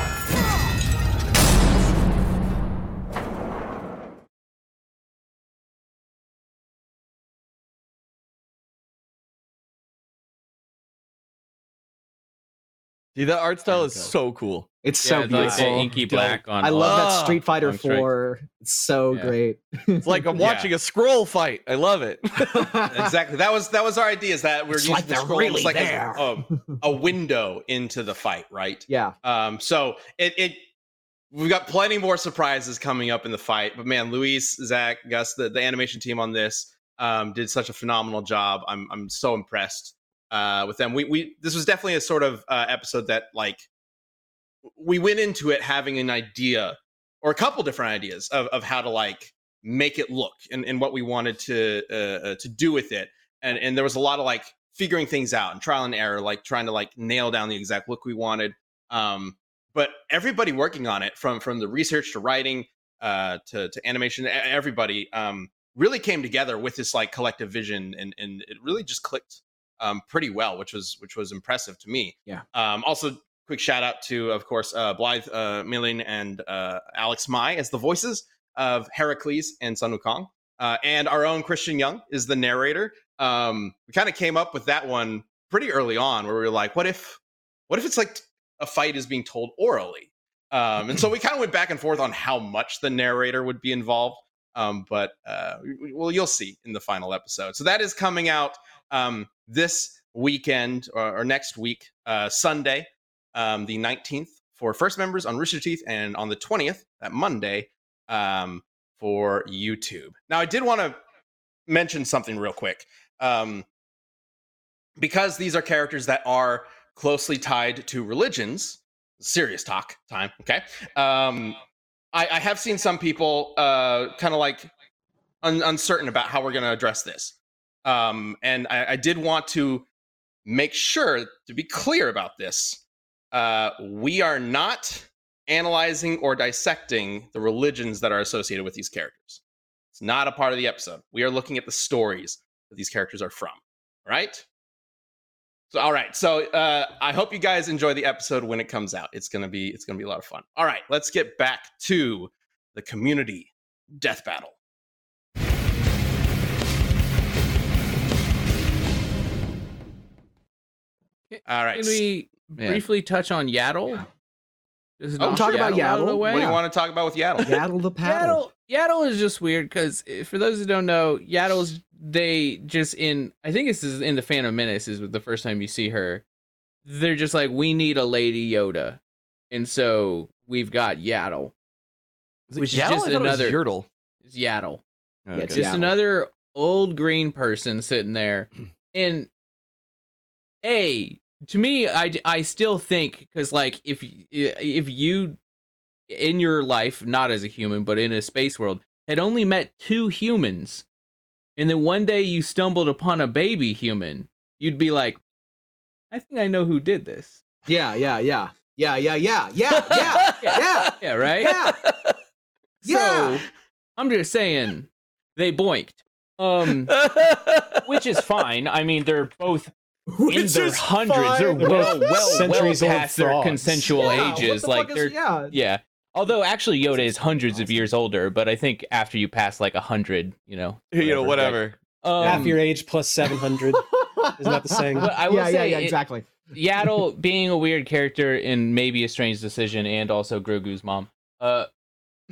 Dude, that art style is so cool. It's Yeah, so it's like the beautiful. inky black on. I love that Street Fighter on 4. It's so Yeah. great. It's like I'm Yeah. watching a scroll fight. I love it. exactly. That was that was our idea. Is that we're It's using like the scroll really as like a, a, a window into the fight, right? yeah. Um, so it, it we've got plenty more surprises coming up in the fight. But man, Luis, Zach, Gus, the, the animation team on this um, did such a phenomenal job. I'm I'm so impressed uh, with them. We we this was definitely a sort of uh, episode that like we went into it having an idea or a couple different ideas of, of how to like make it look and, and what we wanted to uh, uh, to do with it. And and there was a lot of like figuring things out and trial and error like trying to like nail down the exact look we wanted. Um but everybody working on it from from the research to writing uh to to animation everybody um really came together with this like collective vision and and it really just clicked um pretty well which was which was impressive to me. Yeah. um also quick shout out to of course uh blythe uh milling and uh alex mai as the voices of heracles and sun wukong. Uh and our own christian young is the narrator. Um we kind of came up with that one pretty early on where we were like what if what if it's like a fight is being told orally? Um and so we kind of went back and forth on how much the narrator would be involved. Um but uh well you'll see in the final episode. So that is coming out um this weekend or, or next week uh sunday um the 19th for first members on rooster teeth and on the 20th that monday um for youtube now i did want to mention something real quick um because these are characters that are closely tied to religions, serious talk time, okay? Um, I, I have seen some people uh, kind of like un- uncertain about how we're going to address this. Um, and I, I did want to make sure to be clear about this. Uh, we are not analyzing or dissecting the religions that are associated with these characters. It's not a part of the episode. We are looking at the stories that these characters are from. Right? So, all right. So, uh, I hope you guys enjoy the episode when it comes out. It's gonna be it's gonna be a lot of fun. All right, let's get back to the community death battle. All right. Can we Yeah. briefly touch on Yaddle? Just Oh, knock talk about out Yaddle. way? What do you want to talk about with Yaddle? Yaddle the paddle. Yaddle, Yaddle is just weird because eh, for those who don't know, Yaddle's they just in I think this is in the Phantom Menace is the first time you see her. They're just like we need a Lady Yoda, and so we've got Yaddle. Which is Yaddle? just I it another- Yertle. It's Yaddle. Yeah, Okay. it's just Yaddle. another old green person sitting there and a to me i i still think because like if if you in your life not as a human but in a space world had only met two humans and then one day you stumbled upon a baby human you'd be like i think i know who did this Yeah, yeah, yeah. Yeah, yeah, yeah. Yeah, yeah. Yeah. yeah right Yeah. Yeah. so i'm just saying they boinked um which is fine i mean they're both in Which their is hundreds. They're well, well, well Centuries old past their frogs. consensual Yeah, what ages. the Like fuck they're is, yeah. yeah. Although actually Yoda is hundreds of years older, but I think after you pass like a hundred, you know, you know, whatever. Um, Half your age plus 700. Isn't that the saying? But I will yeah, yeah, say yeah, it- exactly. Yaddle being a weird character in maybe a strange decision, and also Grogu's mom, uh,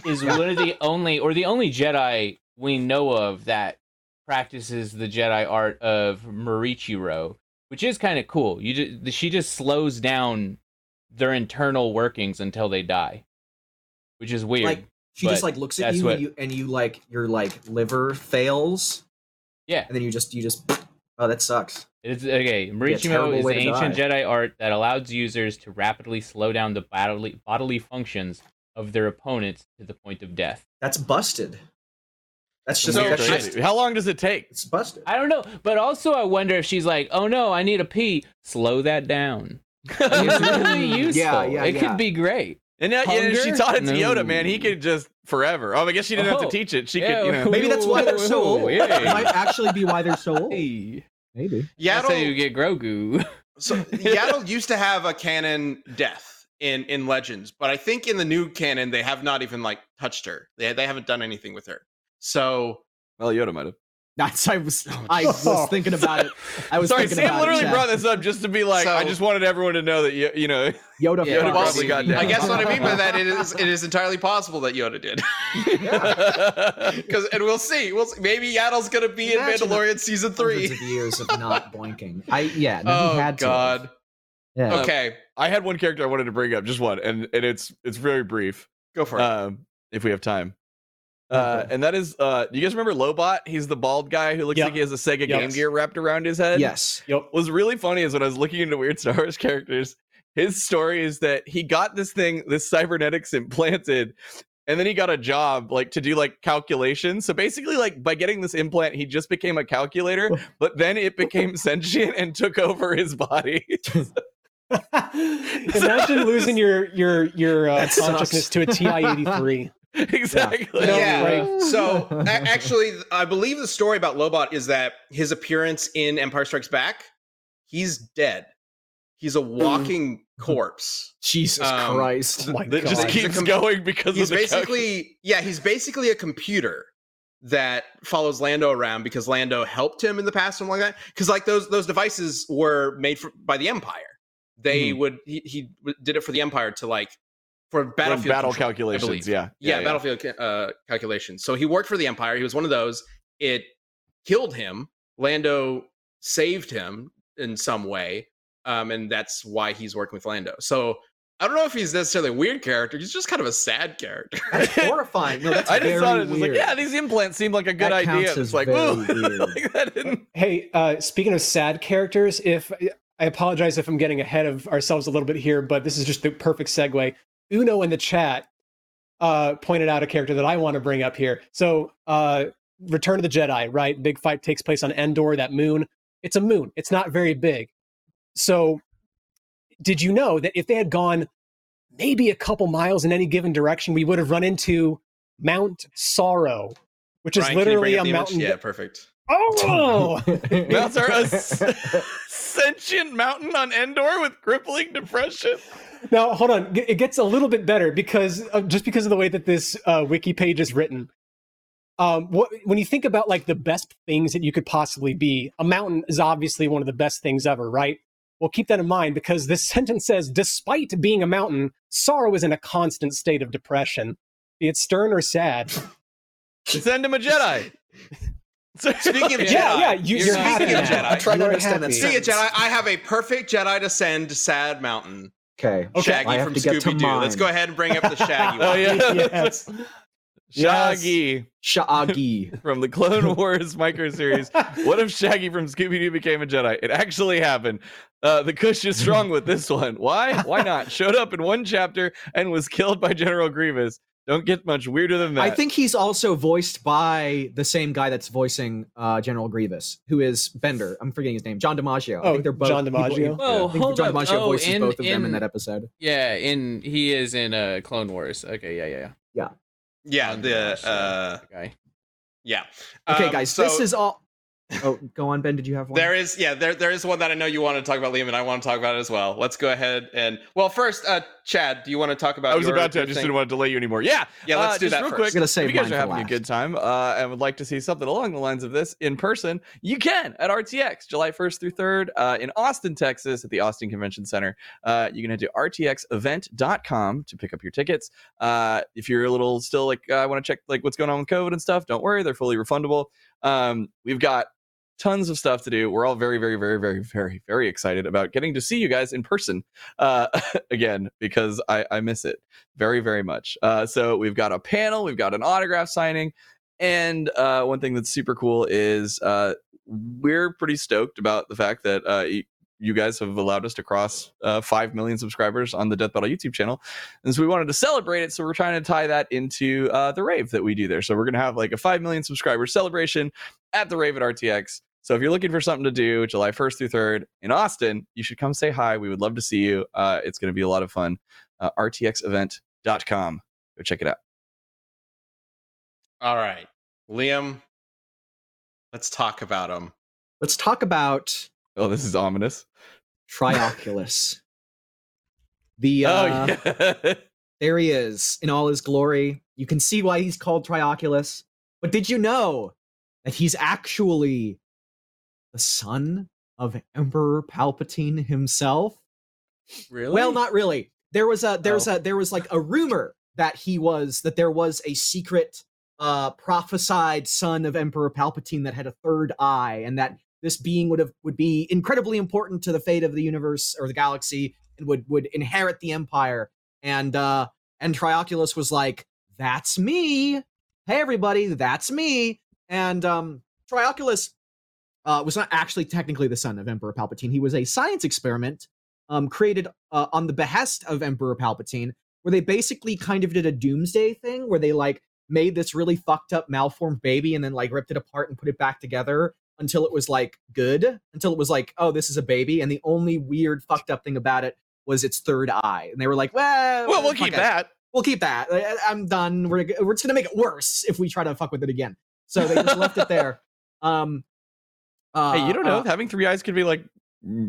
is one of the only or the only Jedi we know of that practices the Jedi art of Morichro, which is kind of cool. You just, she just slows down their internal workings until they die, which is weird. Like she just like looks at you, what- and you and you like your like liver fails. Yeah. And then you just you just oh that sucks. It's okay. Morichro is an to ancient. Jedi art that allows users to rapidly slow down the bodily bodily functions of their opponents to the point of death. That's busted. That's just So- that's I- just, How long does it take? it's busted. I don't know, but also I wonder if she's like, "Oh no, I need a pee. Slow that down." It's really useful. Yeah, yeah, it yeah. could be great. And yeah, yeah, she taught it to No. Yoda, man. He could just forever. Oh, I guess she didn't have Oh, to teach it. She yeah, could, you know. Maybe that's why they're so old. Yeah. It might actually be why they're so old. Hey, Maybe. that's how you get Grogu. so Yaddle used to have a canon death in in Legends, but I think in the new canon they have not even like touched her. They they haven't done anything with her. So Well, Yoda might have. That's I was I was thinking about it. I was Sorry, thinking Sam about literally it. Chad. brought this up just to be like, I just wanted everyone to know that you, you know. Yoda. Yeah, fucked. probably got down. I guess what I mean by that it is it is entirely possible that Yoda did. Because and we'll see. We'll see. maybe Yaddle's gonna be in Mandalorian season three. Of years of not boinking. I yeah. No, oh he had to. God. Yeah. Okay, I had one character I wanted to bring up, just one, and, and it's it's very brief. go for it. Um, if we have time. Uh, and that is, uh, do you guys remember Lobot? He's the bald guy who looks Yep. like he has a Sega Yep. Game Gear wrapped around his head. Yes. Yep. What was really funny is when I was looking into weird Star Wars characters, his story is that he got this thing, this cybernetics implanted, and then he got a job like to do like calculations. So basically, like by getting this implant, he just became a calculator, but then it became sentient and took over his body. Imagine losing your your your uh, That sucks. consciousness to a TI eighty three. exactly. No, yeah. So a- actually, I believe the story about Lobot is that his appearance in Empire Strikes Back, he's dead. He's a walking corpse. Jesus Um, Christ. Oh my That god. just keeps com- going because He's of the calc- basically yeah, he's basically a computer that follows Lando around because Lando helped him in the past, and like that. Because like those those devices were made for, by the Empire. They would he, he did it for the Empire to like for battlefield battle control, calculations. believe. Yeah. yeah, battlefield ca- uh, calculations. So he worked for the Empire. He was one of those. It killed him. Lando saved him in some way, um, and that's why he's working with Lando. So I don't know if he's necessarily a weird character. He's just kind of a sad character. That's horrifying. No, that's I just very thought it was like, yeah, these implants seem like a good That idea. It's like, very woo, weird. like that didn't. Hey, uh, speaking of sad characters, if I apologize if I'm getting ahead of ourselves a little bit here, but this is just the perfect segue. Uno in the chat uh, pointed out a character that I want to bring up here. So, uh, Return of the Jedi, right? Big fight takes place on Endor, that moon. It's a moon. It's not very big. So, did you know that if they had gone maybe a couple miles in any given direction, we would have run into Mount Sorrow, which is Ryan, can you bring literally a the image? mountain. Yeah, perfect. Oh, Mount Sorrow s- sentient mountain on Endor with crippling depression. Now, hold on. It gets a little bit better because of, just because of the way that this uh, wiki page is written. Um, what, when you think about like the best things that you could possibly be, a mountain is obviously one of the best things ever, right? Well, keep that in mind because this sentence says, despite being a mountain, sorrow is in a constant state of depression, be it stern or sad. Send him a Jedi. Speaking of Jedi, Yeah, yeah, you, You're you're not happy Speaking of. Jedi, I tried to You are understand that happy. Speaking of Jedi, I have a perfect Jedi to send Sad Mountain. Okay. Shaggy I have from to Scooby Doo. Let's go ahead and bring up the Shaggy Oh one. yeah, yes. Shaggy Shaggy. from the Clone Wars micro series. What if Shaggy from Scooby Doo became a Jedi? It actually happened. Uh, the Kush is strong with this one. Why? Why not? Showed up in one chapter and was killed by General Grievous. Don't get much weirder than that. I think he's also voiced by the same guy that's voicing uh, General Grievous, who is Bender. I'm forgetting his name. John DiMaggio. I Oh, think they're both John people- DiMaggio? Whoa, I think John. DiMaggio Oh, voices in- both of them in in- that episode. Yeah, in he is in uh Clone Wars. Okay, yeah, yeah, yeah. Yeah, Oh, the yeah, uh, that guy. yeah. Okay, Um, guys, so this is all. Oh, go on, Ben. Did you have one? There is, yeah, there there is one that I know you want to talk about, Liam, and I want to talk about it as well. Let's go ahead and well, first, uh, Chad, do you want to talk about? I was about to. I just thing? didn't want to delay you anymore. Yeah, Yeah, let's uh, do just that real first. quick. I'm gonna save if you guys are for having a good time uh, and would like to see something along the lines of this in person, you can at RTX July 1st through 3rd uh, in Austin, Texas, at the Austin Convention Center. Uh, you can head to rtxevent.com to pick up your tickets. Uh, if you're a little still like uh, I want to check like what's going on with COVID and stuff, don't worry, they're fully refundable. Um, we've got tons of stuff to do. We're all very, very, very, very, very, very excited about getting to see you guys in person uh, again because I, I miss it very, very much. Uh, so we've got a panel, we've got an autograph signing, and uh, one thing that's super cool is uh, we're pretty stoked about the fact that uh, you guys have allowed us to cross uh, 5 million subscribers on the Death Battle YouTube channel. And so we wanted to celebrate it. So we're trying to tie that into uh, the rave that we do there. So we're going to have like a 5 million subscriber celebration at the rave at RTX. So if you're looking for something to do July 1st through 3rd in Austin, you should come say hi. We would love to see you. Uh, it's going to be a lot of fun. Uh, RTXevent.com. Go check it out. All right, Liam, let's talk about him. Let's talk about Oh, this is ominous. Trioculus. the uh, oh, yeah. there he is in all his glory. You can see why he's called Trioculus. But did you know that he's actually the son of Emperor Palpatine himself? Really? Well, not really. There was a there was Oh. a there was like a rumor that he was that there was a secret uh prophesied son of Emperor Palpatine that had a third eye and that this being would have would be incredibly important to the fate of the universe or the galaxy and would would inherit the empire and uh and Trioculus was like that's me hey everybody that's me and um Trioculus uh was not actually technically the son of Emperor Palpatine he was a science experiment um, created uh, on the behest of Emperor Palpatine, where they basically kind of did a doomsday thing where they like made this really fucked up malformed baby and then like ripped it apart and put it back together until it was like good, until it was like, oh, this is a baby. And the only weird fucked up thing about it was its third eye. And they were like, well, well, we'll keep it. that. We'll keep that. I'm done. We're we're just gonna make it worse if we try to fuck with it again. So they just left it there. Um, uh, hey, you don't know. uh, having three eyes could be like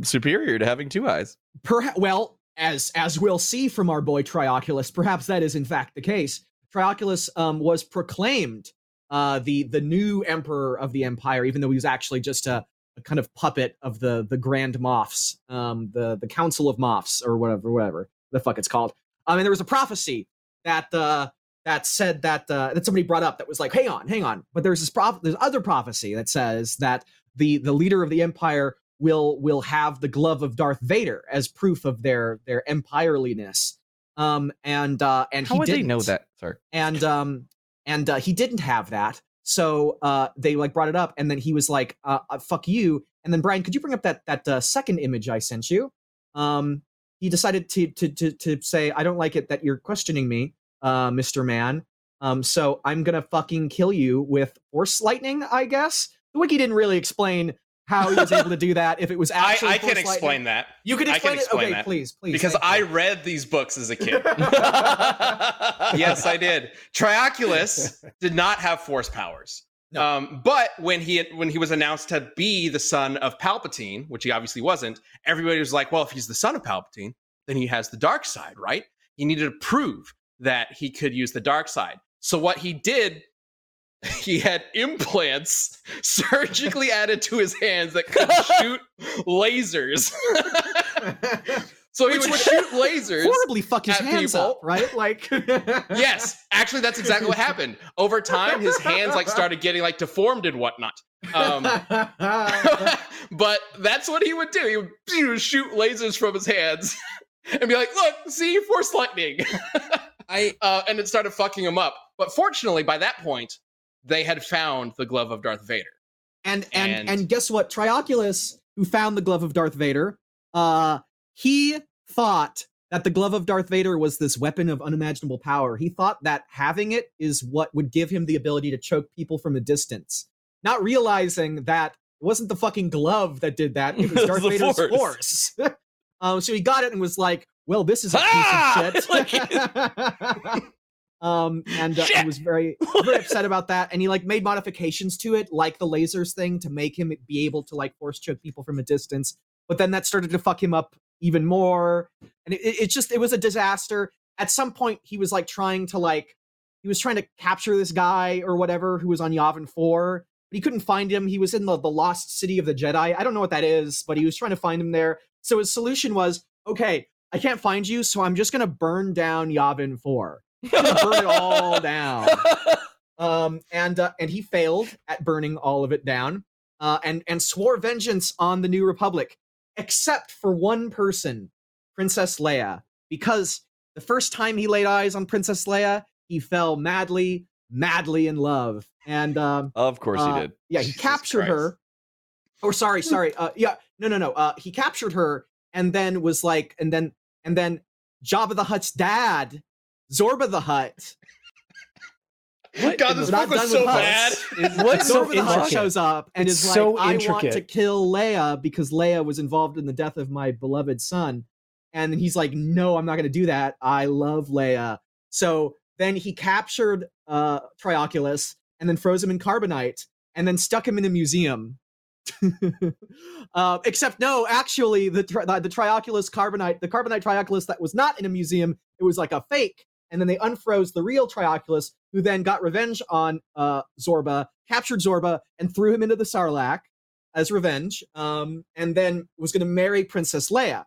superior to having two eyes. Perha- well, as as we'll see from our boy Trioculus, perhaps that is in fact the case. Trioculus um, was proclaimed uh, the the new emperor of the empire, even though he was actually just a, a kind of puppet of the the Grand Moffs, um, the the Council of Moffs, or whatever, whatever the fuck it's called. I mean, there was a prophecy that uh, that said that uh, that somebody brought up that was like, hang on, hang on. But there's this prof- there's other prophecy that says that the the leader of the empire will will have the glove of Darth Vader as proof of their their empireliness. Um, and uh, and How he would didn't they know that? Sorry. and um and uh, he didn't have that so uh they like brought it up and then he was like uh, uh fuck you and then Brian, could you bring up that that uh, second image I sent you? Um, he decided to to to to say, I don't like it that you're questioning me, uh, Mister Man. Um, so I'm gonna fucking kill you with force lightning, I guess. The wiki didn't really explain how he was able to do that. If it was I, actually, I can lightning. explain that You can I explain it. explain okay, that. please, please. because I you. read these books as a kid. yes, I did. Trioculus did not have force powers. No. Um, but when he when he was announced to be the son of Palpatine, which he obviously wasn't, everybody was like, "Well, if he's the son of Palpatine, then he has the dark side, right?" He needed to prove that he could use the dark side. So what he did, he had implants surgically added to his hands that could shoot lasers. so he Which would shoot lasers horribly fuck his hands people. up, right? Like, yes, actually, that's exactly what happened. Over time, his hands like started getting like deformed and whatnot. Um, but that's what he would do. He would, he would shoot lasers from his hands and be like, "Look, see, force lightning," I uh, and it started fucking him up. But fortunately, by that point, they had found the glove of Darth Vader. and and And- and guess what? Trioculus, who found the glove of Darth Vader, uh, he thought that the glove of Darth Vader was this weapon of unimaginable power. He thought that having it is what would give him the ability to choke people from a distance, not realizing that it wasn't the fucking glove that did that. It was It Darth was Vader's Force. force. um, so he got it and was like, "Well, this is a Ah! piece of shit." Um, and uh, he was very very upset about that and he like made modifications to it like the lasers thing to make him be able to like force choke people from a distance. But then that started to fuck him up even more and it, it, it just it was a disaster. At some point he was like trying to like he was trying to capture this guy or whatever who was on yavin 4 but he couldn't find him. He was in the, the lost city of the jedi. I don't know what that is but he was trying to find him there. So his solution was okay i can't find you so i'm just going to burn down yavin 4 I'm gonna burn it all down um, and uh, and he failed at burning all of it down, uh, and and swore vengeance on the New Republic, except for one person, Princess Leia, because the first time he laid eyes on Princess Leia, he fell madly, madly in love, and um, Of course uh, he did. yeah, he Jesus captured her. Or sorry, sorry. Uh, yeah, no, no, no. Uh, he captured her and then was like, and then and then Jabba the Hutt's dad, Zorba the Hutt. God, this Not book was done so with bad. Hutt. What's so Zorba the Hutt intricate? shows up and It's is so like, I want to kill Leia because Leia was involved in the death of my beloved son. And he's like, No, I'm not going to do that. I love Leia. So then he captured uh, Trioculus and then froze him in carbonite and then stuck him in a museum. uh, except no, actually, the, tri- the the Trioculus carbonite, the carbonite Trioculus that was not in a museum, it was like a fake. And then they unfroze the real Trioculus, who then got revenge on uh, Zorba, captured Zorba, and threw him into the Sarlacc as revenge. Um, and then was going to marry Princess Leia.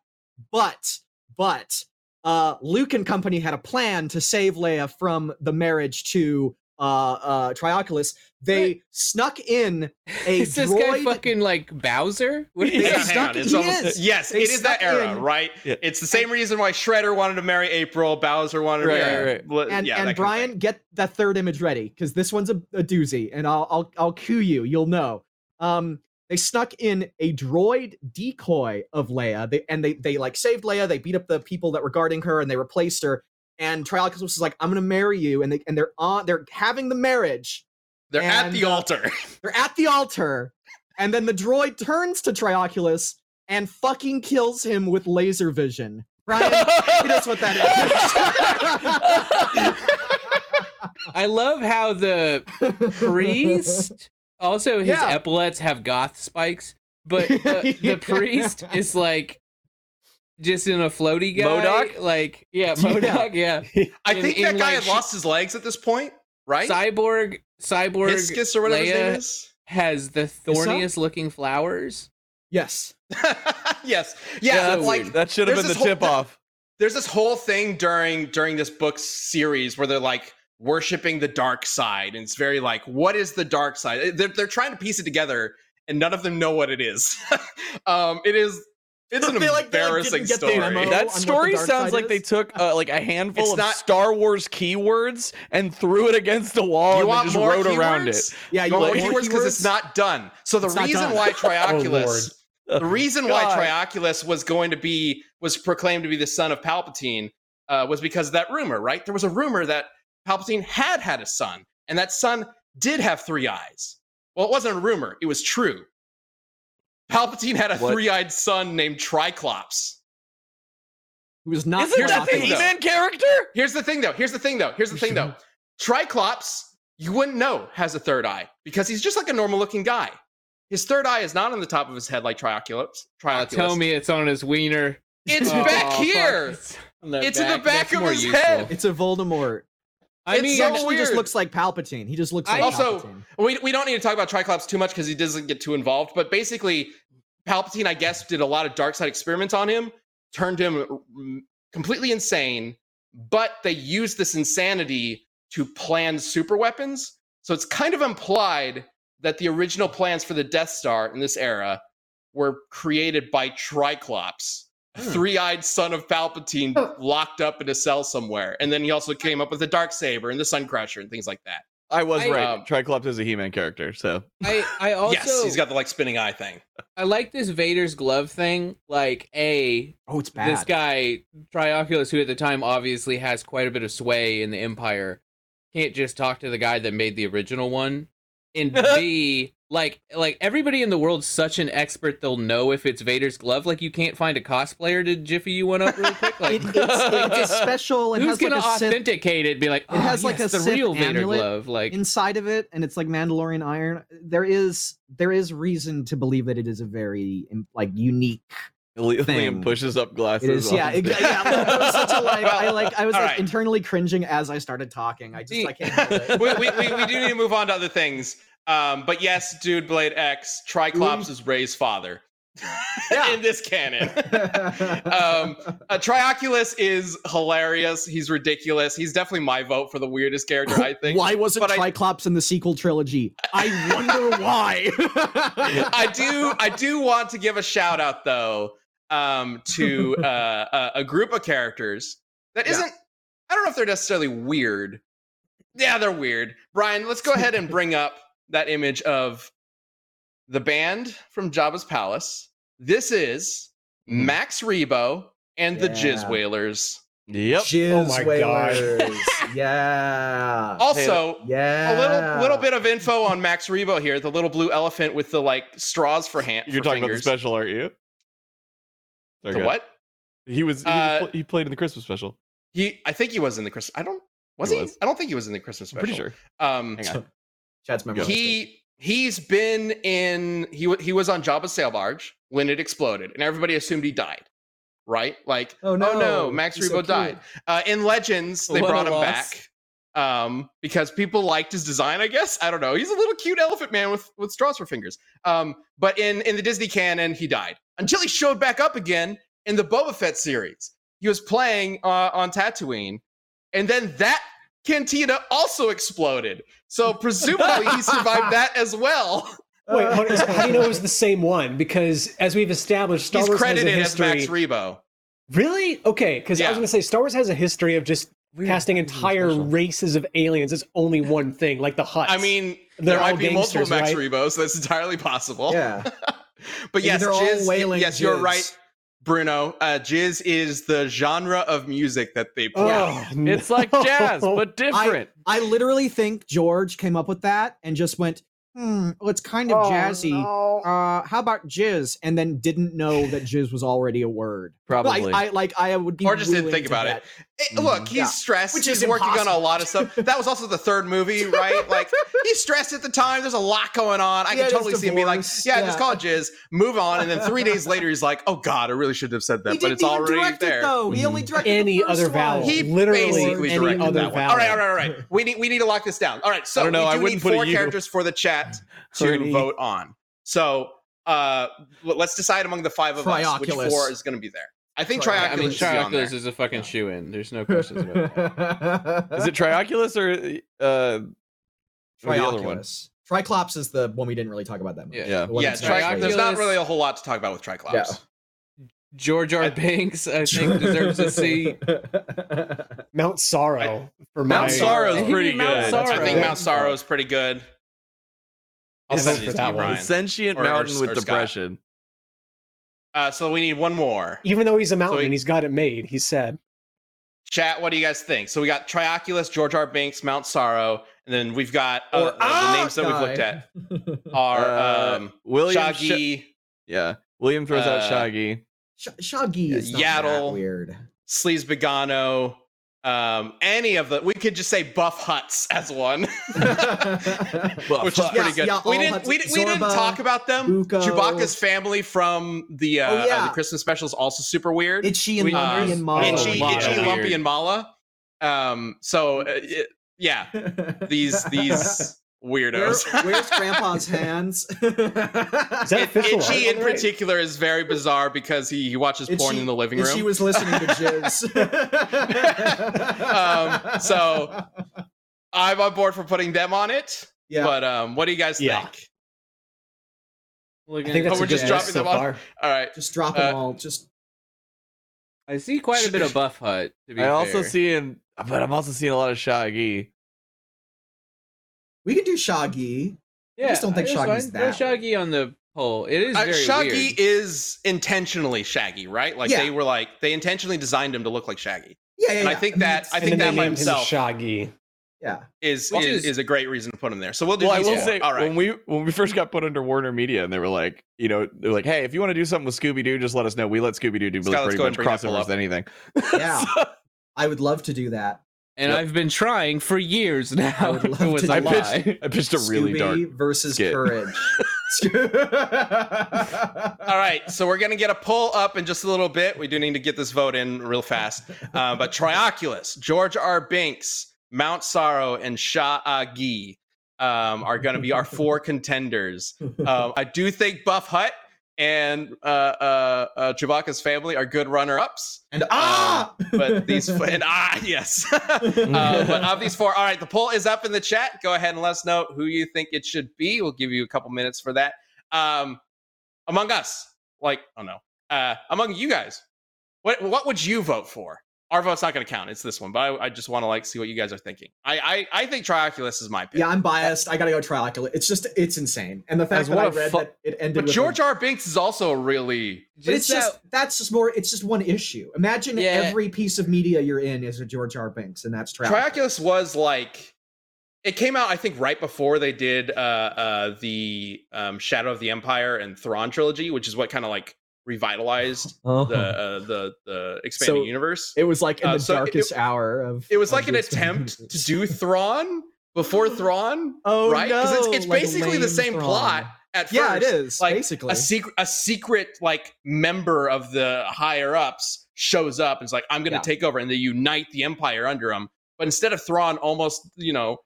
But, but uh, Luke and company had a plan to save Leia from the marriage to uh, uh, Trioculus. They snuck in a is this droid. guy fucking like Bowser? What is They Yeah, this? hang on, it's he almost- is. Yes, They it is that era, in- right? Yeah. It's the same reason why Shredder wanted to marry April, Bowser wanted to marry. right, right. And yeah, and that kind of Brian, get that third image ready because this one's a, a doozy, and I'll I'll I'll cue you. You'll know. Um, they snuck in a droid decoy of Leia. They and they they like saved Leia. They beat up the people that were guarding her, and they replaced her. And Trioculus is like, "I'm gonna marry you," and they and they're on. They're having the marriage. They're at and, the uh, altar. They're at the altar, and then the droid turns to Trioculus and fucking kills him with laser vision. Brian, hit us what that is. I love how the priest also his Yeah. epaulets have goth spikes, but the, the priest is like just in a floaty guy. MODOK? Like yeah, Yeah. MODOK, yeah. I in- think in, that guy like, had lost his legs at this point, right? Cyborg Cyborg Hiscus or whatever his Leia name is. has the thorniest looking flowers. yes. yes, yeah, so like. That should have been the whole- tip off. there's this whole thing during during this book series where they're like worshiping the dark side and it's very like what is the dark side they're, they're trying to piece it together and none of them know what it is um it is It's an I feel like they, like, embarrassing get the story. That story sounds side like they took uh, like a handful It's of not- Star Wars keywords and threw it against the wall you and want just more wrote around it. Yeah, You you want want more more keywords because it's not done. So the It's reason done. why Oh, Trioculus, the reason why Trioculus was going to be was proclaimed to be the son of Palpatine uh, was because of that rumor, right? There was a rumor that Palpatine had had a son, and that son did have three eyes. Well, it wasn't a rumor; it was true. Palpatine had a What? three-eyed son named Triclops. Who was not Isn't that the the thing, though. He-Man character? Here's the thing, though. Here's the thing, though. Here's the thing, though. Triclops, you wouldn't know has a third eye because he's just like a normal-looking guy. His third eye is not on the top of his head like Trioculus. Uh, Trioculus. tell me it's on his wiener. it's Oh, back fuck. here. It's on the in the back That's of his useful. head. It's a Voldemort. I It's mean, so he just looks like Palpatine. He just looks I- like Also, Palpatine. We, we don't need to talk about Triclops too much because he doesn't get too involved. But basically, Palpatine, I guess, did a lot of dark side experiments on him, turned him mm, completely insane. But they used this insanity to plan super weapons. So it's kind of implied that the original plans for the Death Star in this era were created by Triclops, Hmm. three-eyed son of Palpatine, locked up in a cell somewhere. And then he also came up with the Dark Saber and the Sun Crusher and things like that. I was I- right. um, Triclops is a He-Man character, so I, I also yes, he's got the like spinning eye thing. I like this Vader's glove thing. Like, a Oh, it's bad. this guy Trioculus, who at the time obviously has quite a bit of sway in the Empire, can't just talk to the guy that made the original one. And B, like, like everybody in the world's such an expert, they'll know if it's Vader's glove. Like, you can't find a cosplayer to jiffy you one up real quick. Like, It- it's, it's a special. It who's has gonna a Sith authenticate it? Be like, It oh, has, "Oh, like, yes, a the Sith real Vader glove. Like, inside of it, and it's like Mandalorian iron. There is there is reason to believe that it is a very like unique. Liam Thing. pushes up glasses. It is, yeah, on it, yeah. like, it was such a like. I like. I was All like right. internally cringing as I started talking. I just I can't it. we, we, we, we do need to move on to other things. Um, but yes, Dude Blade X, Triclops is Rey's father Yeah. in this canon. um, uh, Trioculus is hilarious. He's ridiculous. He's definitely my vote for the weirdest character, I think. why wasn't but I- Triclops in the sequel trilogy? I wonder why. I do I do want to give a shout out though um, to uh, a, a group of characters that Yeah. isn't I don't know if they're necessarily weird. Yeah, they're weird. Brian, let's go ahead and bring up that image of the band from Jabba's Palace. This is Max Rebo and the Jizz Wailers. Yep. Jizz Oh my God. Yeah. Also, yeah. a little little bit of info on Max Rebo here, the little blue elephant with the like straws for hand. You're for talking fingers. about the special, aren't you? Sorry, The go what? He was. He, Uh, was pl- he played in the Christmas special. He, I think he was in the Christmas. I don't. Was He he? was. I don't think he was in the Christmas I'm special. pretty sure. Um, Hang on. Chat's memorized it. he he's been in. He he was on Jabba's sail barge when it exploded, and everybody assumed he died. Right? Like, Oh, oh no, no, Max he's so Rebo died. Uh, in Legends, they What brought him loss. back um, because people liked his design. I guess I don't know. He's a little cute elephant man with with straws for fingers. Um, but in in the Disney canon, he died until he showed back up again in the Boba Fett series. He was playing uh, on Tatooine, and then that cantina also exploded. So presumably he survived that as well. Wait, hold on, so how do you know it was the same one? Because as we've established, Star He's Wars has a credited as history. Max Rebo. Really? Okay, because I was going to say Star Wars has a history of just casting entire races of aliens as only one thing, like the Hutts. I mean, They're there might be multiple gangsters, Max right? Rebos. That's entirely possible. Yeah. but yes, they're all jizz, wailing yes, you're jizz. right, Bruno. Uh, jizz is the genre of music that they play. oh, It's like jazz, but different. I literally think George came up with that and just went, hmm, well, it's kind of Oh, jazzy. no. Uh, how about jizz? And then didn't know that jizz was already a word. Probably. Like, I like I would be Or just didn't think about bet. it. Eh, Look, he's Yeah. stressed. Which he's is working on a lot of stuff. That was also the third movie, right? Like he's stressed at the time. There's a lot going on. I Yeah, can totally his see him being like, "Yeah, yeah. just call it jizz, move on." And then three days later, he's like, "Oh God, I really should have said that, He but it's even already direct there." it though. He only directed Any the first other one. vowel. He Literally basically any directed other that one. vowel. All right, all right, all right. We need we need to lock this down. All right, so I don't know, we I do wouldn't need put four characters for the chat to Hurdy. vote on. So uh let's decide among the five of us which four is going to be there. I think Tri- Trioculus I mean, is on there. Trioculus is a fucking shoe in. There's no questions about that. Is it Trioculus or uh, or the other one? Trioculus. Triclops is the one we didn't really talk about that much. Yeah. Yeah. The Yeah, that's Tri- there's not really a whole lot to talk about with Triclops. Yeah. George R. Binks, I think, deserves a C. Mount Sorrow for Mount my Sorrow's Maybe pretty Mount good. Sorrow. I think Mount Sorrow is pretty good. I'll send vote for to that one. Sentient Or- or- mountain with or Scott. Depression. Uh, so we need one more. Even though he's a mountain, he- he's got it made. He said. Chat, what do you guys think? So we got Trioculus, George R. Binks, Mount Sorrow, and then we've got uh, Or- uh, Ah, the names that we've looked at are Uh, um, William Sh- yeah. William throws out Uh, Shaggy. Sh- Shaggy is not Yaddle. that weird. Sleazebaggano, um, any of the. We could just say Buff Hutts as one, which is pretty Yeah, good. yeah, we didn't. We, didn't- we didn't talk about them. Buko. Chewbacca's family from the, uh, Oh, uh, the Christmas special is also super weird. Itchy and We- Lumpy uh, and Malla. Itchy, Malla. Itchy, Lumpy, and Malla. Um, so uh, it- yeah, these these Where, weirdos. where's Grandpa's hands? Is that It- official? Itchy in right? particular is very bizarre because he, he watches porn in the living room. Itchy room. was listening to jizz. Um, so- I'm on board for putting them on it. yeah, But um, what do you guys Yeah. think? Look I think that's Oh, we're a just good dropping list so them on? far. All right. just drop them uh, all. Just I see quite a bit of Buff Hutt. To be I also fair. seeing, but I'm also seeing a lot of Shaggy. We can do Shaggy. Yeah, just don't think that's Shaggy's fine. that Throw Shaggy on the poll. It is Uh, Shaggy weird. is intentionally Shaggy, right? Like Yeah. they were like they intentionally designed him to look like Shaggy. Yeah, yeah. And I think that- I think then that they by named him himself- Shaggy. yeah. Is Which is, is- is a great reason to put him there. So we'll do Well, I will four. say All right. when we when we first got put under Warner Media, and they were like, you know, they're like, hey, if you want to do something with Scooby Doo, just let us know. We let Scooby Doo do Scott, let's pretty much ahead and bring that poll crossovers up. anything. Yeah. I would love to do that. And Yep. I've been trying for years now. I would it love was to a I do lie. pitched, I pitched a really Scooby dark. versus skit. Courage. All right, so we're gonna get a poll up in just a little bit. We do need to get this vote in real fast. Uh, but Trioculus, George R. Binks, Mount Sorrow, and Shaggy um, are gonna be our four contenders. Um, I do think Buff Hutt and uh, uh, uh, Chewbacca's family are good runner-ups. and ah, but these and ah yes. Uh, but of these four all right the poll is up in the chat. Go ahead and let us know who you think it should be. We'll give you a couple minutes for that. Um among us like oh no uh among you guys what what would you vote for our vote's not going to count it's this one but i, I just want to like see what you guys are thinking i i, I think trioculus is my pick yeah, I'm biased. I gotta go Trioculus. It's just, it's insane. And the fact As that what I a read fu- that it ended but with george a- r binks is also a really But it's that- just that's just more. It's just one issue. Imagine Yeah. every piece of media you're in is a George R. Binks, and that's Trioculus. Trioculus was like it came out I think right before they did uh uh the um Shadow of the Empire and Thrawn trilogy, which is what kind of like revitalized Uh-huh. the uh, the the expanding So, universe. It was like in Uh, the so it- darkest hour of. It was of like an the attempt to do Thrawn before Thrawn, Oh right? Because it's, no, it's like basically the same Thrawn. plot at first. Yeah, it is Like basically. a secret a secret like member of the higher ups shows up and is like, I'm gonna Yeah. take over, and they unite the empire under him. But instead of Thrawn almost, you know,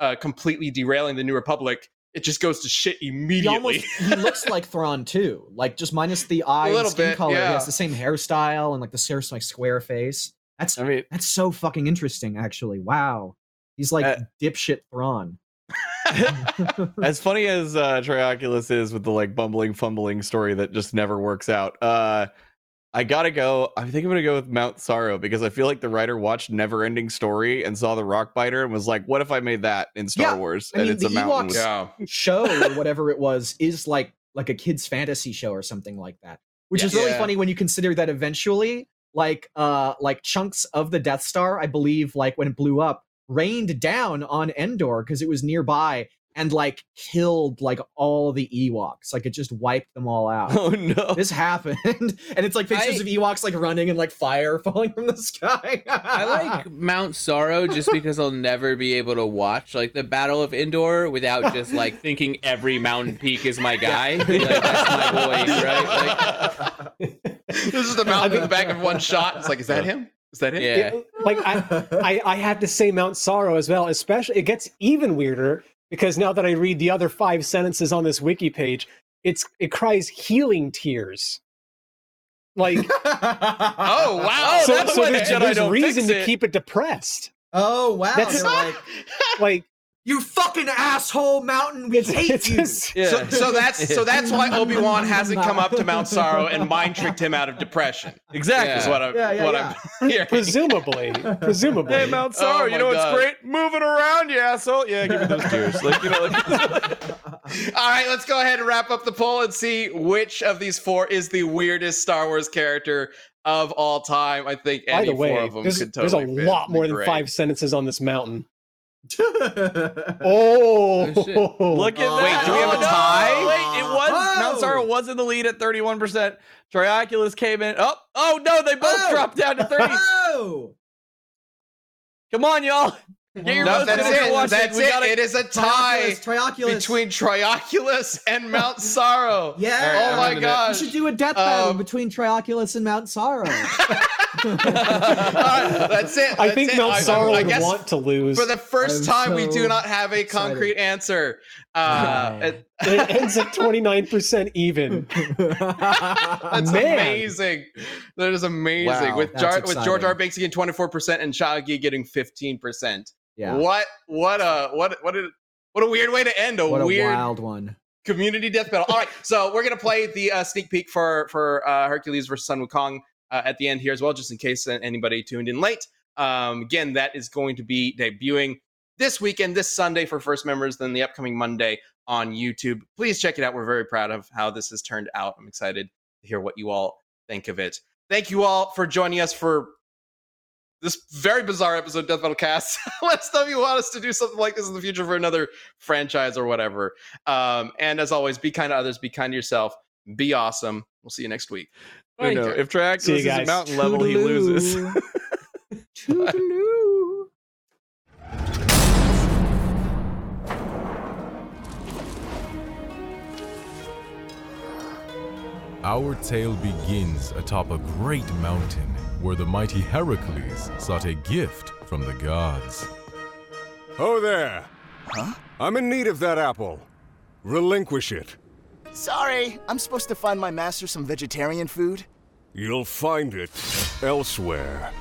uh, completely derailing the New Republic, it just goes to shit he immediately. almost he looks like Thrawn too, like just minus the eye and skin bit, color. He has the same hairstyle and like the same like square face. That's I mean, that's so fucking interesting. Actually, wow, he's like Uh, dipshit Thrawn. as funny as uh, Trioculus is with the like bumbling, fumbling story that just never works out. Uh, I gotta go. I think I'm gonna go with Mount Sorrow because I feel like the writer watched Never Ending Story and saw the Rock Biter and was like, "What if I made that in Star Yeah, Wars?" I and mean, it's a the mountain. Ewoks- With- yeah. show or whatever it was is like like a kids fantasy show or something like that which Yeah. is really Yeah. funny when you consider that eventually like uh like chunks of the death star i believe like when it blew up rained down on endor because it was nearby and like killed like all the ewoks like it just wiped them all out Oh no! this happened and it's like pictures I- of ewoks like running and like fire falling from the sky I like Mount Sorrow just because I'll never be able to watch like the Battle of Endor without just like thinking every mountain peak is my guy. Like, that's my boy, right? Like, this is the mountain in the back of one shot. It's like, is that him? Is that him? yeah. like I, I I have to say Mount Sorrow as well. Especially, it gets even weirder because now that I read the other five sentences on this wiki page, it's it cries healing tears. Like Oh wow! Oh, oh, so, that's so why the there's, Jedi there's don't reason to keep it depressed. oh wow That's- they're like Like You fucking asshole mountain. We hate you. Yeah. So, so that's so that's why Obi Wan hasn't come up to Mount Sorrow and mind tricked him out of depression. exactly. Is what I'm Yeah, yeah, what yeah. I'm hearing. presumably, presumably. Hey, Mount Oh Sorrow, you my know what's great? Moving around, you asshole. Yeah, give me those tears. Like, you know, like, All right, let's go ahead and wrap up the poll and see which of these four is the weirdest Star Wars character of all time. I think By any the four way, of them there's, could there's a lot more than great. five sentences on this mountain. oh, Oh, shit. look at Oh, that. Wait, do we have a Oh, no, tie? Wait, it was Whoa. Mount Sorrow was in the lead at 31%. Trioculus came in. Oh, oh no, they both Oh. dropped down to 30. oh! Come on, y'all. Get No, that's it. watching. That's We it. gotta- It is a tie Trioculus, Trioculus. between Trioculus and Mount Sorrow. Yeah. Oh my I'm gonna- We should do a death battle Um, between Trioculus and Mount Sorrow. All right, that's it. I think it. Mount Sorrow I would want to lose. For the 1st I'm time, we do not have a excited. concrete answer. Uh, it- it ends at 29% even. That's Man. amazing. That is amazing. Wow. with Jar- with George. R. Binks getting twenty four percent and Shaggy getting fifteen percent. Yeah. What what a what what a what a weird way to end a What a weird wild one. community death battle. All right, so we're gonna play the uh, sneak peek for for uh, Hercules versus Sun Wukong uh, at the end here as well, just in case anybody tuned in late. Um, again, that is going to be debuting this weekend, this Sunday for first members, then the upcoming Monday on YouTube. Please check it out. We're very proud of how this has turned out. I'm excited to hear what you all think of it. Thank you all for joining us for this very bizarre episode of Death Battle Cast. Let us know if you want us to do something like this in the future for another franchise or whatever. Um, and as always, be kind to others, be kind to yourself, be awesome. We'll see you next week. Oh, no. If See is guys. at mountain level, he loses. Toodaloo. Our tale begins atop a great mountain where the mighty Heracles sought a gift from the gods. Oh there! Huh? I'm in need of that apple. Relinquish it. Sorry, I'm supposed to find my master some vegetarian food. You'll find it elsewhere.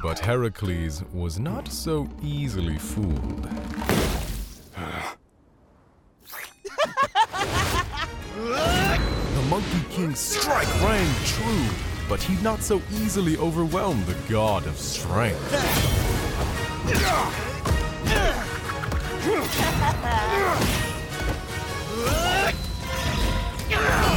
But Heracles was not so easily fooled. Monkey King's strike rang true, but he'd not so easily overwhelm the god of strength.